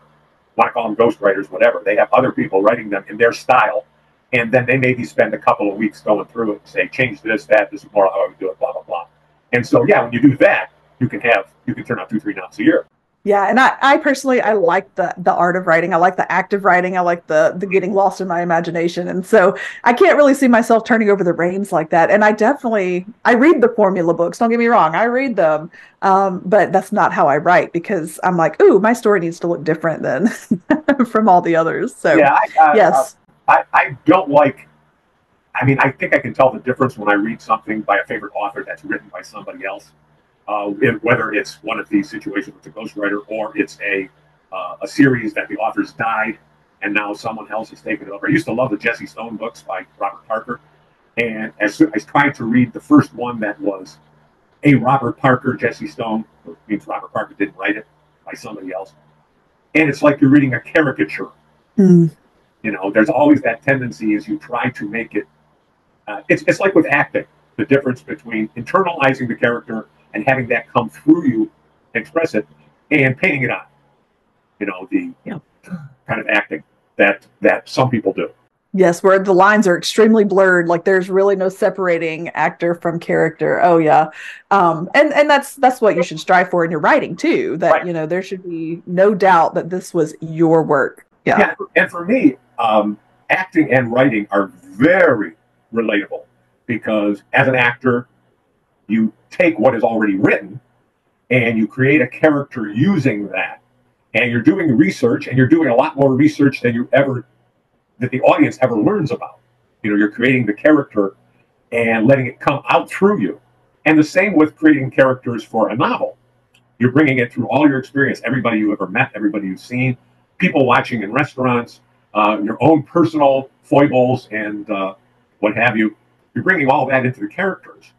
want to call them ghost writers, whatever. They have other people writing them in their style. And then they maybe spend a couple of weeks going through it and say, change this, that, this is more how I would do it, blah, blah, blah. And so, yeah, when you do that, you can have, you can turn out two, three novels a year. Yeah, and I, I personally I like the the art of writing. I like the active writing. I like the the getting lost in my imagination. And so I can't really see myself turning over the reins like that. And I definitely I read the formula books. Don't get me wrong, I read them, um, but that's not how I write because I'm like, ooh, my story needs to look different than from all the others. So yeah, I, yes, I, I don't like. I mean, I think I can tell the difference when I read something by a favorite author that's written by somebody else uh, whether it's one of these situations with a ghostwriter or it's a uh, a series that the authors died and now someone else has taken it over. I used to love the Jesse Stone books by Robert Parker, and as soon, I tried to read the first one that was a Robert Parker Jesse Stone, means Robert Parker didn't write it by somebody else, and it's like you're reading a caricature. Mm. You know, there's always that tendency as you try to make it. Uh, it's it's like with acting, the difference between internalizing the character and having that come through you, express it, and painting it on. You know, the yeah. kind of acting that that some people do. Yes, where the lines are extremely blurred, like there's really no separating actor from character. Oh yeah, um, and and that's that's what you should strive for in your writing too. That right. you know there should be no doubt that this was your work. Yeah, yeah and for me, um, acting and writing are very relatable because as an actor, you take what is already written and you create a character using that. And you're doing research and you're doing a lot more research than you ever, that the audience ever learns about. You know, you're creating the character and letting it come out through you. And the same with creating characters for a novel. You're bringing it through all your experience, everybody you've ever met, everybody you've seen, people watching in restaurants, uh, your own personal foibles and uh, what have you. You're bringing all that into the characters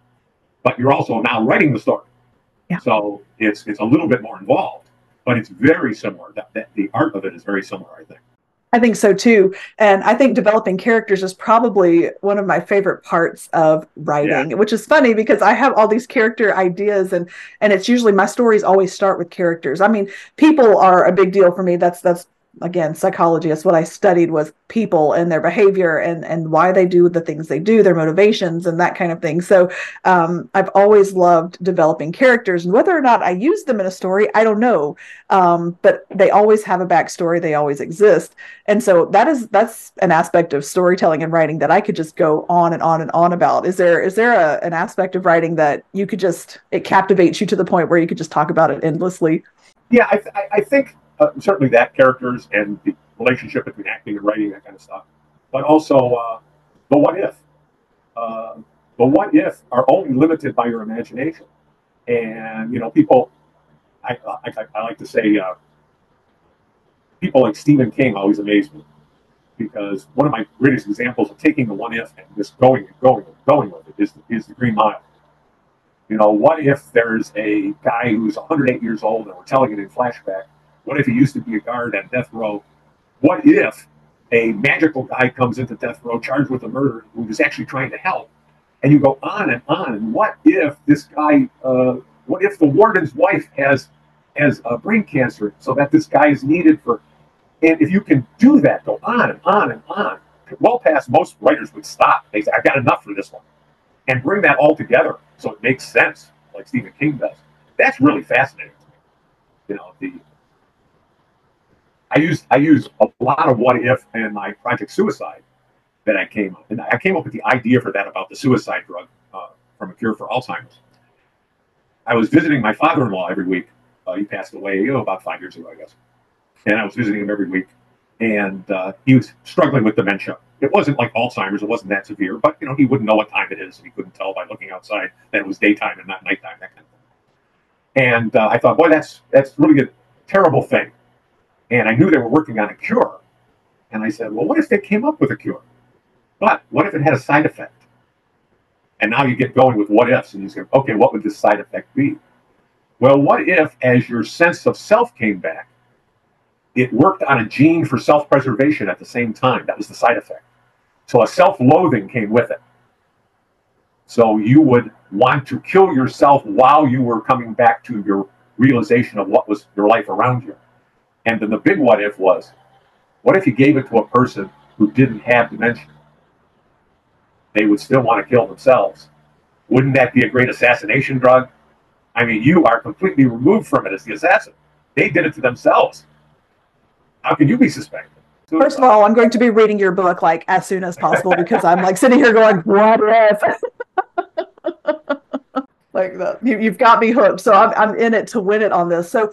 but you're also now writing the story. Yeah. So it's it's a little bit more involved, but it's very similar. That, that the art of it is very similar, I think. I think so too. And I think developing characters is probably one of my favorite parts of writing, yeah. which is funny because I have all these character ideas and and it's usually my stories always start with characters. I mean, people are a big deal for me. That's that's again psychology is what i studied was people and their behavior and and why they do the things they do their motivations and that kind of thing. So um, i've always loved developing characters and whether or not i use them in a story i don't know. Um, but they always have a backstory they always exist. And so that is that's an aspect of storytelling and writing that i could just go on and on and on about. Is there is there a, an aspect of writing that you could just it captivates you to the point where you could just talk about it endlessly? Yeah i, I think uh, certainly that characters and the relationship between acting and writing, that kind of stuff. But also uh, the what if. Uh, the what if are only limited by your imagination. And, you know, people, I, I, I like to say, uh, people like Stephen King always amaze me because one of my greatest examples of taking the what if and just going and going and going with it is, is the Green Mile. You know, what if there's a guy who's 108 years old and we're telling it in flashback what if he used to be a guard at death row? What if a magical guy comes into death row charged with a murder who is actually trying to help? And you go on and on. And what if this guy, uh, what if the warden's wife has has uh, brain cancer so that this guy is needed for, and if you can do that, go on and on and on, well past most writers would stop. They say, I've got enough for this one. And bring that all together so it makes sense, like Stephen King does. That's really fascinating. You know, the I used I used a lot of what if in my project suicide that I came up and I came up with the idea for that about the suicide drug uh, from a cure for Alzheimer's. I was visiting my father-in-law every week. Uh, he passed away you know, about five years ago, I guess, and I was visiting him every week. And uh, he was struggling with dementia. It wasn't like Alzheimer's; it wasn't that severe, but you know he wouldn't know what time it is. He couldn't tell by looking outside that it was daytime and not nighttime, that kind of thing. And uh, I thought, boy, that's that's really a terrible thing and I knew they were working on a cure. And I said, well, what if they came up with a cure? But what if it had a side effect? And now you get going with what ifs, and you say, okay, what would this side effect be? Well, what if, as your sense of self came back, it worked on a gene for self preservation at the same time? That was the side effect. So a self loathing came with it. So you would want to kill yourself while you were coming back to your realization of what was your life around you. And then the big what if was, what if you gave it to a person who didn't have dementia? They would still want to kill themselves. Wouldn't that be a great assassination drug? I mean, you are completely removed from it as the assassin. They did it to themselves. How can you be suspected? First of all, I'm going to be reading your book like as soon as possible because I'm like sitting here going, "What if?" like that. You, have got me hooked. So I'm I'm in it to win it on this. So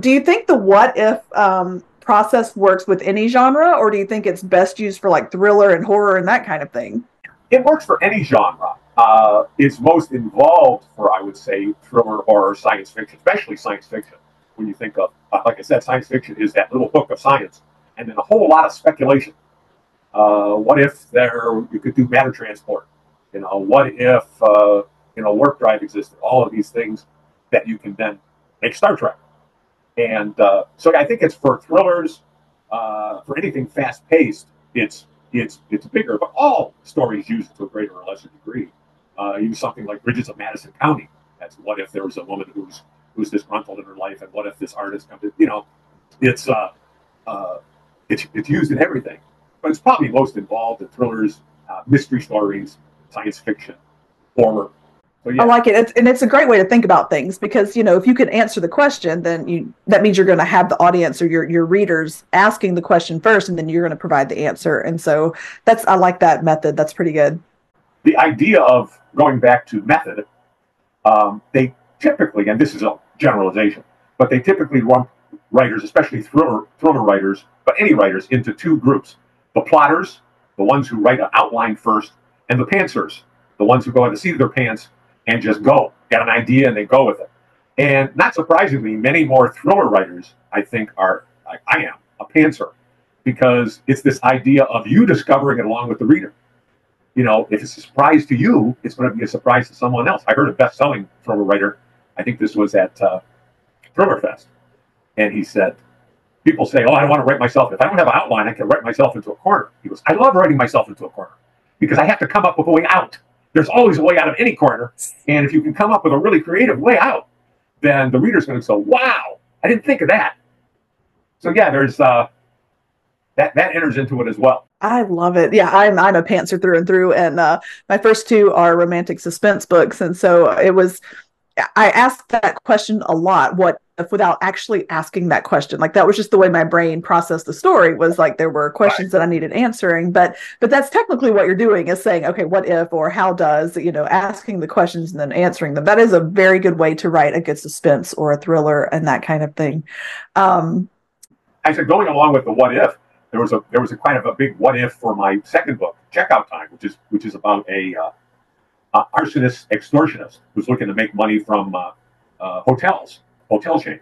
do you think the what if um, process works with any genre, or do you think it's best used for like thriller and horror and that kind of thing? It works for any genre. Uh, it's most involved for, I would say, thriller, horror, science fiction, especially science fiction. When you think of, uh, like I said, science fiction is that little book of science, and then a whole lot of speculation. Uh, what if there you could do matter transport? You know, what if uh, you know warp drive existed? All of these things that you can then make Star Trek and uh, so I think it's for thrillers, uh, for anything fast paced, it's it's it's bigger. But all stories use it to a greater or lesser degree. Uh, use something like Bridges of Madison County. That's what if there was a woman who's who's disgruntled in her life, and what if this artist comes? You know, it's uh, uh, it's it's used in everything, but it's probably most involved in thrillers, uh, mystery stories, science fiction, horror, yeah. I like it. It's, and it's a great way to think about things because you know if you can answer the question, then you that means you're going to have the audience or your your readers asking the question first, and then you're going to provide the answer. And so that's I like that method. That's pretty good. The idea of going back to method, um, they typically, and this is a generalization, but they typically lump writers, especially thriller thriller writers, but any writers, into two groups: the plotters, the ones who write an outline first, and the pantsers, the ones who go the seat of their pants and just go. Get an idea and they go with it. And not surprisingly, many more thriller writers, I think, are like I am, a pantser, because it's this idea of you discovering it along with the reader. You know, if it's a surprise to you, it's going to be a surprise to someone else. I heard a best-selling thriller writer. I think this was at uh, Thriller Fest, and he said, "People say, oh, I want to write myself. If I don't have an outline, I can write myself into a corner." He goes, "I love writing myself into a corner because I have to come up with a way out." There's always a way out of any corner. And if you can come up with a really creative way out, then the reader's going to go, wow, I didn't think of that. so yeah, there's uh, that that enters into it as well. I love it. Yeah, I'm I'm a pantser through and through, and uh, my first two are romantic suspense books, and so it was. I asked that question a lot. What without actually asking that question? Like that was just the way my brain processed the story. Was like there were questions right. that I needed answering, but but that's technically what you're doing is saying, okay, what if or how does you know asking the questions and then answering them. That is a very good way to write a good suspense or a thriller and that kind of thing. Um, I said going along with the what if there was a there was a kind of a big what if for my second book, Checkout Time, which is which is about a, uh, a arsonist extortionist who's looking to make money from uh, uh, hotels, hotel chain.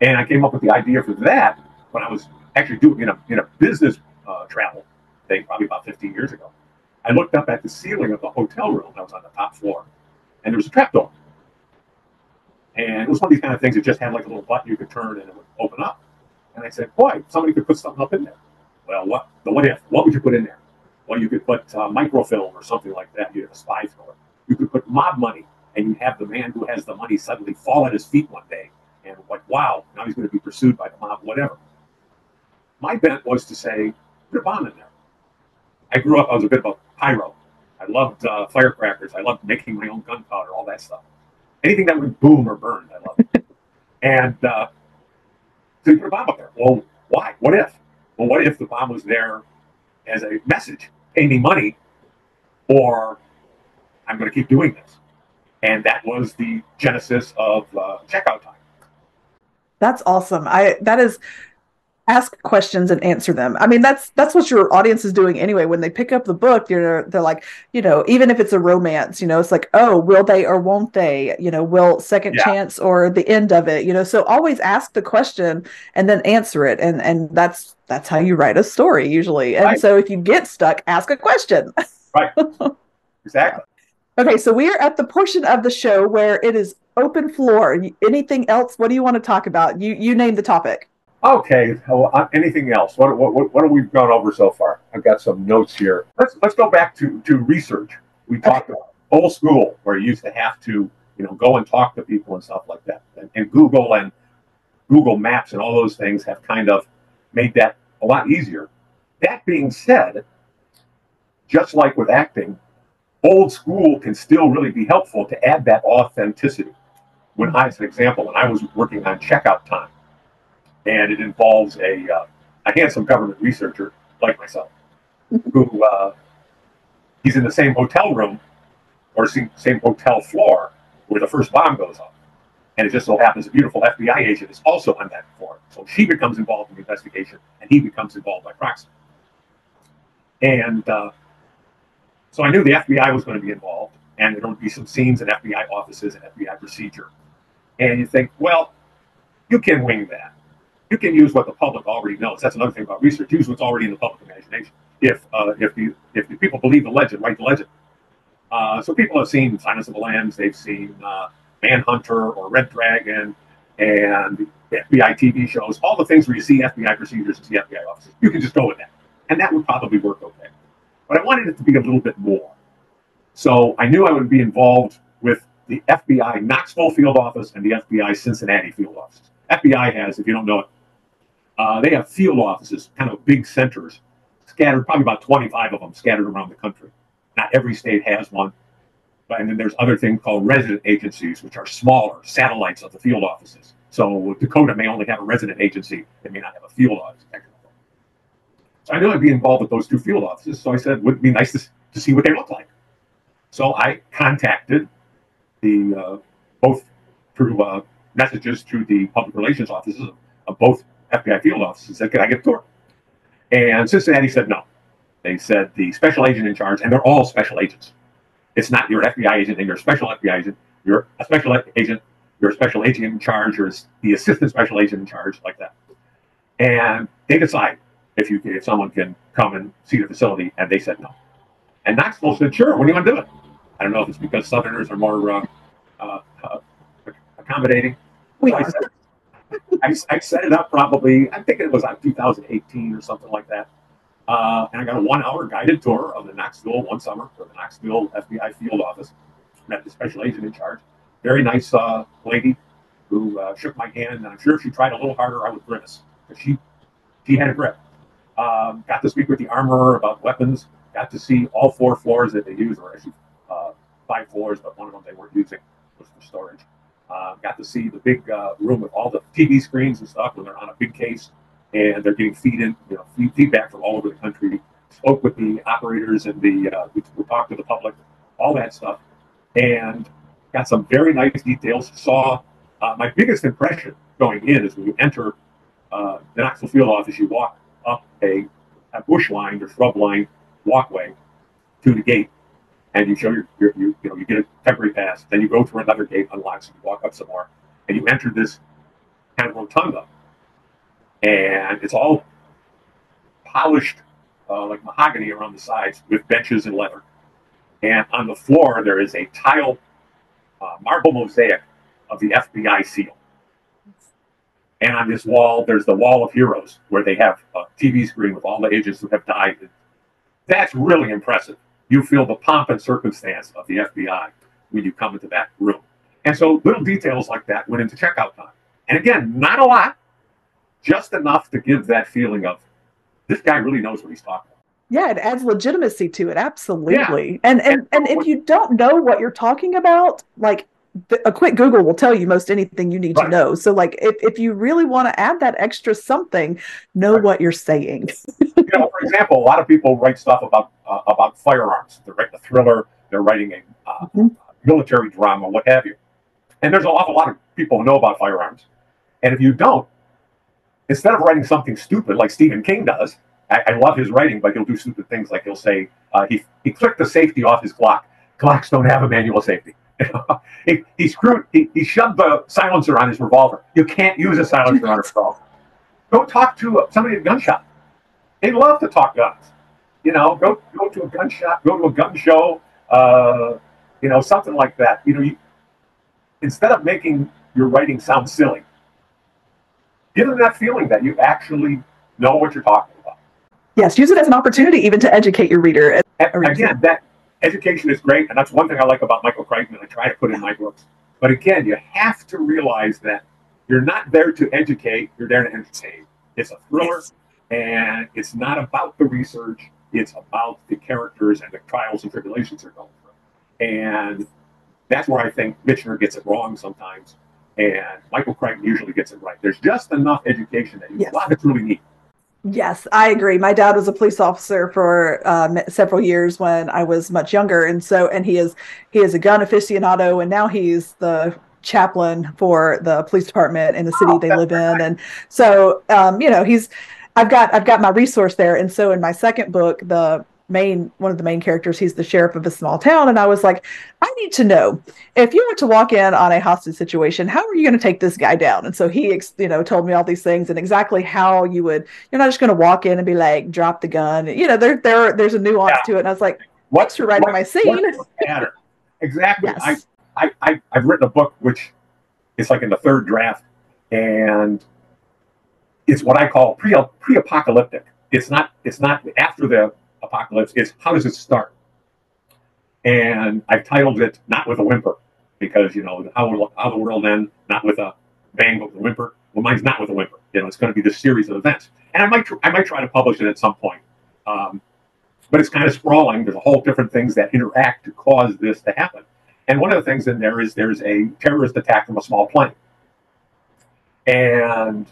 And I came up with the idea for that when I was actually doing in a in a business uh, travel thing, probably about 15 years ago. I looked up at the ceiling of the hotel room. I was on the top floor, and there was a trapdoor. And it was one of these kind of things that just had like a little button you could turn and it would open up. And I said, boy, somebody could put something up in there. Well, what the what if? What would you put in there? Well, you could put uh, microfilm or something like that. You have a spy thriller. You could put mob money, and you have the man who has the money suddenly fall at his feet one day, and like, wow, now he's going to be pursued by the mob, whatever. My bent was to say, put a bomb in there. I grew up, I was a bit of a pyro. I loved uh, firecrackers. I loved making my own gunpowder, all that stuff. Anything that would boom or burn, I loved. It. and uh, so you put a bomb up there. Well, why? What if? Well, what if the bomb was there as a message? Pay me money, or I'm going to keep doing this. And that was the genesis of uh, checkout time. That's awesome. I that is ask questions and answer them. I mean, that's that's what your audience is doing anyway. When they pick up the book, they're they're like, you know, even if it's a romance, you know, it's like, oh, will they or won't they? You know, will second yeah. chance or the end of it? You know, so always ask the question and then answer it, and and that's that's how you write a story usually. And right. so if you get stuck, ask a question. right. Exactly. Okay, so we are at the portion of the show where it is open floor. Anything else? What do you want to talk about? You you name the topic. Okay. Well, uh, anything else? What, what, what have we gone over so far? I've got some notes here. Let's let's go back to, to research. We talked about old school where you used to have to, you know, go and talk to people and stuff like that. And, and Google and Google Maps and all those things have kind of made that a lot easier. That being said, just like with acting, old school can still really be helpful to add that authenticity. When I, as an example, when I was working on checkout time, and it involves a, uh, a handsome government researcher like myself, who uh, he's in the same hotel room or same hotel floor where the first bomb goes off. And it just so happens a beautiful FBI agent is also on that floor. So she becomes involved in the investigation and he becomes involved by proxy. And uh, so I knew the FBI was going to be involved and there would be some scenes in FBI offices and FBI procedure. And you think, well, you can wing that you can use what the public already knows. That's another thing about research. Use what's already in the public imagination. If uh, if the if the people believe the legend, write the legend. Uh, so people have seen Silence of the Lambs. They've seen uh, Manhunter or Red Dragon and FBI TV shows. All the things where you see FBI procedures and see FBI offices. You can just go with that, and that would probably work okay. But I wanted it to be a little bit more. So I knew I would be involved with the FBI Knoxville field office and the FBI Cincinnati field office. FBI has, if you don't know it, uh, they have field offices, kind of big centers, scattered, probably about 25 of them scattered around the country. Not every state has one. But, and then there's other things called resident agencies, which are smaller satellites of the field offices. So Dakota may only have a resident agency, they may not have a field office. So I knew I'd be involved with those two field offices. So I said, would it be nice to, to see what they look like? So I contacted the uh, both through uh, messages through the public relations offices of both FBI field offices and said, Can I get a tour? And Cincinnati said no. They said the special agent in charge, and they're all special agents. It's not you're an FBI agent and you're a special FBI agent. You're a special agent, you're a special agent in charge, you're the assistant special agent in charge, like that. And they decide if you if someone can come and see the facility, and they said no. And Knoxville said, sure, when do you want to do it? I don't know if it's because Southerners are more uh, uh, uh, accommodating. So. I said, I, I, set it up probably, I think it was on 2018 or something like that. Uh, and I got a one hour guided tour of the Knoxville one summer for the Knoxville FBI field office. Met the special agent in charge. Very nice uh, lady who uh, shook my hand. And I'm sure if she tried a little harder, I would grimace. Because she she had a grip. Um, got to speak with the armorer about weapons. Got to see all four floors that they use, or actually uh, five floors, but one of them they weren't using was for storage. Uh, got to see the big uh, room with all the TV screens and stuff when they're on a big case and they're getting feed in, you know, feed, feedback from all over the country. Spoke with the operators and the uh, we, we talked to the public, all that stuff, and got some very nice details. Saw uh, my biggest impression going in is when you enter uh, the Knoxville Field office, you walk up a, a bush lined or shrub lined walkway to the gate and you show your, your, you, you know, you get a temporary pass. Then you go through another gate, unlocks, and you walk up some more, and you enter this kind of rotunda, and it's all polished uh, like mahogany around the sides with benches and leather. And on the floor there is a tile uh, marble mosaic of the FBI seal. And on this wall, there's the Wall of Heroes, where they have a TV screen with all the agents who have died. That's really impressive. You feel the pomp and circumstance of the FBI when you come into that room. And so little details like that went into checkout time. And again, not a lot, just enough to give that feeling of this guy really knows what he's talking about. Yeah, it adds legitimacy to it. Absolutely. Yeah. And and and if you don't know what you're talking about, like a quick Google will tell you most anything you need right. to know. So, like, if, if you really want to add that extra something, know right. what you're saying. you know, for example, a lot of people write stuff about uh, about firearms. They're writing a thriller. They're writing a uh, mm-hmm. military drama, what have you. And there's an awful lot of people who know about firearms. And if you don't, instead of writing something stupid like Stephen King does, I, I love his writing, but he'll do stupid things like he'll say uh, he he clicked the safety off his Glock. Glocks don't have a manual safety he, he screwed, he, he shoved the silencer on his revolver. You can't use a silencer on a revolver. Go talk to somebody at a gun shop. They love to talk guns. You know, go go to a gun shop, go to a gun show, uh, you know, something like that. You know, you, instead of making your writing sound silly, give them that feeling that you actually know what you're talking about. Yes, use it as an opportunity even to educate your reader. And, again, that education is great, and that's one thing I like about Michael Crichton, and I try to put in my books. But again, you have to realize that you're not there to educate; you're there to entertain. It's a thriller, and it's not about the research; it's about the characters and the trials and tribulations they're going through. And that's where I think Michener gets it wrong sometimes, and Michael Crichton usually gets it right. There's just enough education that you, yes. a lot of it's really neat. Yes, I agree. My dad was a police officer for um, several years when I was much younger, and so and he is he is a gun aficionado, and now he's the chaplain for the police department in the city oh, they live in, and so um, you know he's I've got I've got my resource there, and so in my second book, the main one of the main characters he's the sheriff of a small town. And i was like i need to know if you were to walk in on a hostage situation how are you going to take this guy down? And so he you know told me all these things and exactly how you would you're not just going to walk in and be like drop the gun. You know there there there's a nuance yeah. to it. And i was like what's your writing what, my scene. matter? Exactly. Yes. I, I i've written a book which is like in the third draft and it's what i call pre pre-apocalyptic. It's not it's not after the apocalypse is how does it start? And I've titled it not with a whimper because you know how, how the world end not with a bang but with a whimper. Well, mine's not with a whimper. You know, it's going to be this series of events, and I might I might try to publish it at some point. Um, but it's kind of sprawling. There's a whole different things that interact to cause this to happen. And one of the things in there is there's a terrorist attack from a small plane. And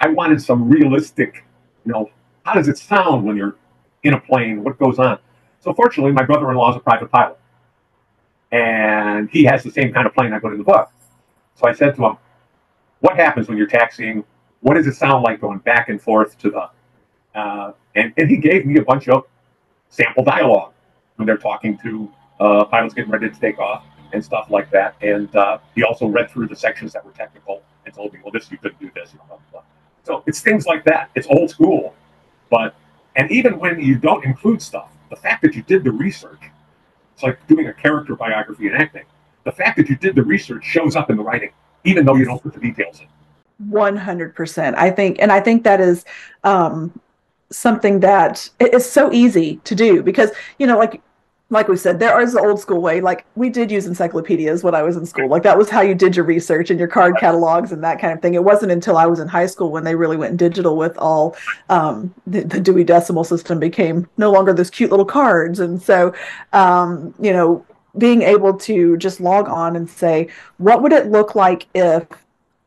I wanted some realistic, you know, how does it sound when you're in a plane, what goes on. So fortunately, my brother-in-law is a private pilot, and he has the same kind of plane I put in the book. So I said to him, "What happens when you're taxiing? What does it sound like going back and forth to the?" Uh, and and he gave me a bunch of sample dialogue when they're talking to uh, pilots getting ready to take off and stuff like that. And uh, he also read through the sections that were technical and told me, "Well, this you couldn't do this." Blah, blah, blah. So it's things like that. It's old school, but and even when you don't include stuff, the fact that you did the research, it's like doing a character biography in acting. The fact that you did the research shows up in the writing, even though you don't put the details in. 100%. I think, and I think that is um, something that is so easy to do because, you know, like like we said, there is the old school way. Like we did use encyclopedias when I was in school. Like that was how you did your research and your card catalogs and that kind of thing. It wasn't until I was in high school when they really went digital with all um, the, the, Dewey Decimal System became no longer those cute little cards. And so, um, you know, being able to just log on and say, what would it look like if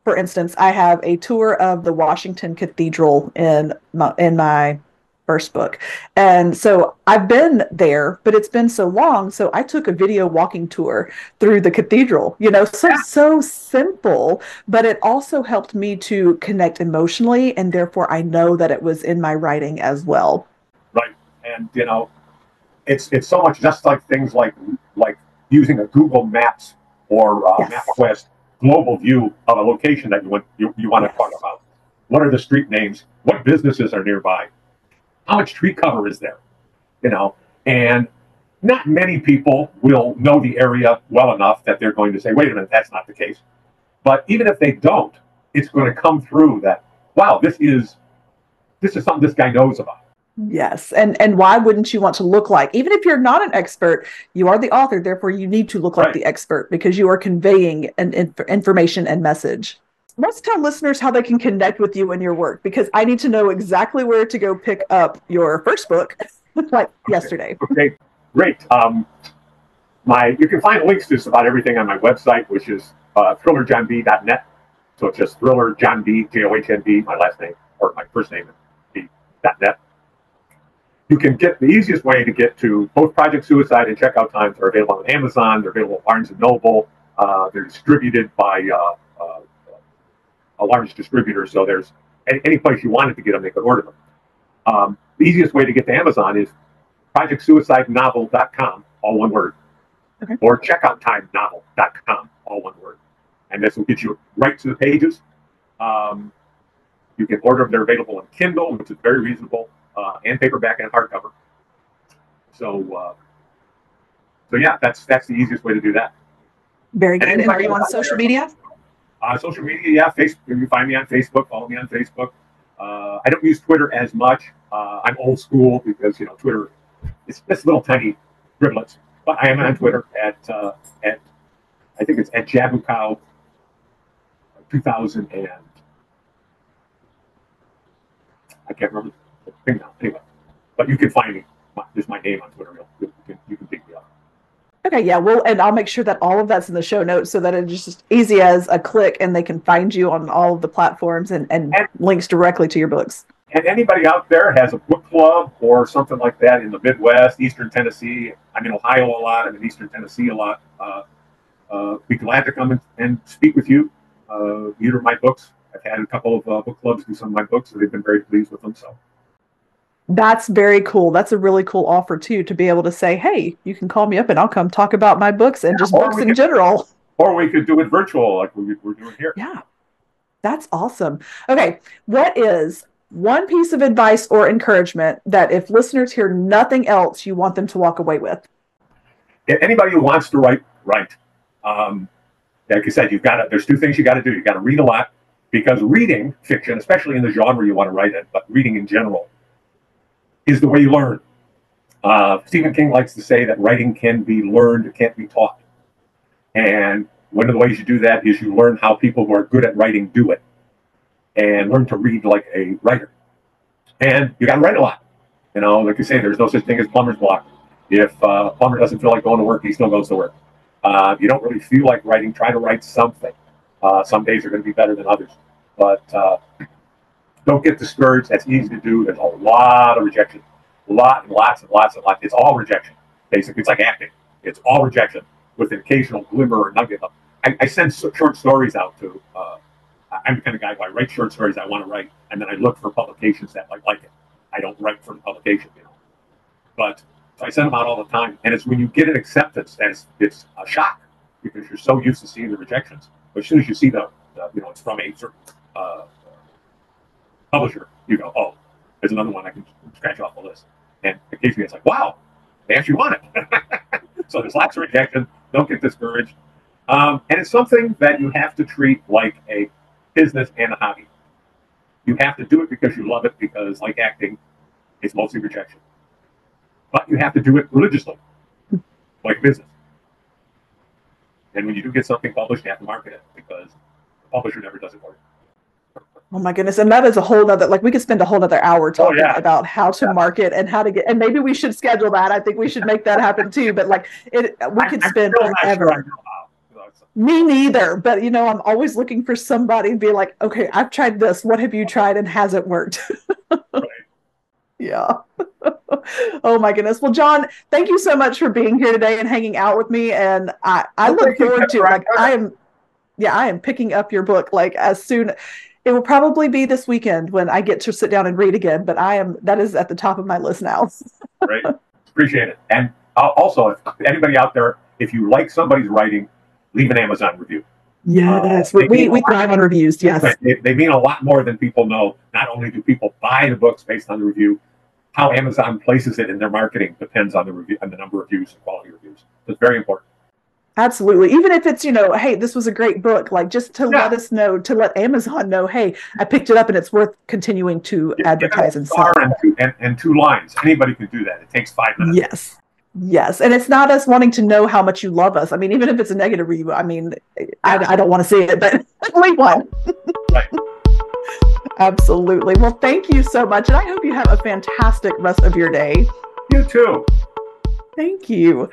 for instance, I have a tour of the Washington Cathedral in my, in my first book. And so I've been there, but it's been so long. So I took a video walking tour through the cathedral, you know, so, yeah. so simple, but it also helped me to connect emotionally. And therefore I know that it was in my writing as well. Right. And, you know, it's, it's so much just like things like, like using a Google Maps or uh, yes. MapQuest global view of a location that you want, you, you want to talk about. What are the street names? What businesses are nearby? How much tree cover is there? You know, and not many people will know the area well enough that they're going to say, wait a minute, that's not the case. But even if they don't, it's going to come through that, wow, this is this is something this guy knows about. Yes. And and why wouldn't you want to look like even if you're not an expert, you are the author, therefore you need to look right. like the expert because you are conveying an inf- information and message let's tell listeners how they can connect with you and your work because I need to know exactly where to go pick up your first book, like yesterday. Okay, great. Um, my you can find links to just about everything on my website, which is uh, thrillerjohnb.net. So it's just thriller John B J O H N B, my last name or my first name, B.net. You can get the easiest way to get to both Project Suicide and Checkout Times are available on Amazon. They're available at Barnes and Noble. Uh, they're distributed by uh a large distributor, so there's any, any place you wanted to get them, they could order them. Um, the easiest way to get to Amazon is projectsuicidenovel.com, all one word, okay. or checkouttimenovel.com, all one word. And this will get you right to the pages. Um, you can order them. They're available on Kindle, which is very reasonable, uh, and paperback and hardcover. So, uh, so yeah, that's that's the easiest way to do that. Very good. And, and are you on social media? Uh, social media, yeah, Facebook. You can find me on Facebook. Follow me on Facebook. Uh, I don't use Twitter as much. Uh, I'm old school because you know Twitter is just little tiny driblets. But I am on Twitter at uh, at I think it's at Jabucow 2000 and I can't remember. Anyway, but you can find me. There's my name on Twitter. You can, you can pick me. Okay, yeah, well, and I'll make sure that all of that's in the show notes so that it's just easy as a click and they can find you on all of the platforms and, and, and links directly to your books. And anybody out there has a book club or something like that in the Midwest, Eastern Tennessee. I'm in Ohio a lot. I'm in Eastern Tennessee a lot. Uh, uh, be glad to come and, and speak with you. Uh, either my books. I've had a couple of uh, book clubs do some of my books, and they've been very pleased with them. So that's very cool. That's a really cool offer too to be able to say, "Hey, you can call me up and I'll come talk about my books and just books in could, general." Or we could do it virtual, like we, we're doing here. Yeah, that's awesome. Okay, what is one piece of advice or encouragement that if listeners hear nothing else, you want them to walk away with? Anybody who wants to write, write. Um, like I said, you've got to. There's two things you got to do. You got to read a lot because reading fiction, especially in the genre you want to write in, but reading in general is the way you learn. Uh, Stephen King likes to say that writing can be learned, it can't be taught. And one of the ways you do that is you learn how people who are good at writing do it and learn to read like a writer. And you got to write a lot. You know, like you say, there's no such thing as plumber's block. If uh, plumber doesn't feel like going to work, he still goes to work. Uh, you don't really feel like writing, try to write something. Uh, some days are going to be better than others. But uh, don't get discouraged. That's easy to do. There's a lot of rejection. A lot and lots and lots and lots. It's all rejection, basically. It's like acting. It's all rejection with an occasional glimmer or nugget. I, I send short stories out to, uh, I'm the kind of guy who I write short stories I want to write, and then I look for publications that like, like it. I don't write for the publication, you know. But I send them out all the time. And it's when you get an acceptance that it's, it's a shock because you're so used to seeing the rejections. But as soon as you see the, the you know, it's from a certain uh, publisher, you go, oh, there's another one I can scratch off the list. And occasionally it's like, wow, they actually want it. so there's lots of rejection. Don't get discouraged. Um, and it's something that you have to treat like a business and a hobby. You have to do it because you love it, because like acting, it's mostly rejection. But you have to do it religiously. like business. And when you do get something published, you have to market it because the publisher never does it for you. Oh my goodness. And that is a whole nother like we could spend a whole nother hour talking Oh, yeah. about how to Yeah. market and how to get and maybe we should schedule that. I think we should make that happen too. But like it we could I'm spend forever. sure I know how. You know, it's- Me neither. But you know, I'm always looking for somebody to be like, okay, I've tried this. What have you tried and has it worked? Right. Yeah. oh my goodness. Well, John, thank you so much for being here today and hanging out with me. And I, I Well, look forward to like I am yeah, I am picking up your book like as soon it will probably be this weekend when I get to sit down and read again, but I am that is at the top of my list now. Great. Appreciate it. And uh, also, if anybody out there, if you like somebody's writing, leave an Amazon review. Yes. Uh, we, we, thrive on reviews. Yes. They, they mean a lot more than people know. Not only do people buy the books based on the review, how Amazon places it in their marketing depends on the review and the number of views and quality reviews. So it's very important. Absolutely. Even if it's, you know, hey, this was a great book, like just to Yeah. let us know, to let Amazon know, hey, I picked it up and it's worth continuing to Give advertise and sell. and two, and, and two lines. Anybody can do that. It takes five minutes. Yes. Yes. And it's not us wanting to know how much you love us. I mean, even if it's a negative review, I mean, I, I don't want to see it, but leave one. Right. Absolutely. Well, thank you so much. And I hope you have a fantastic rest of your day. You too. Thank you.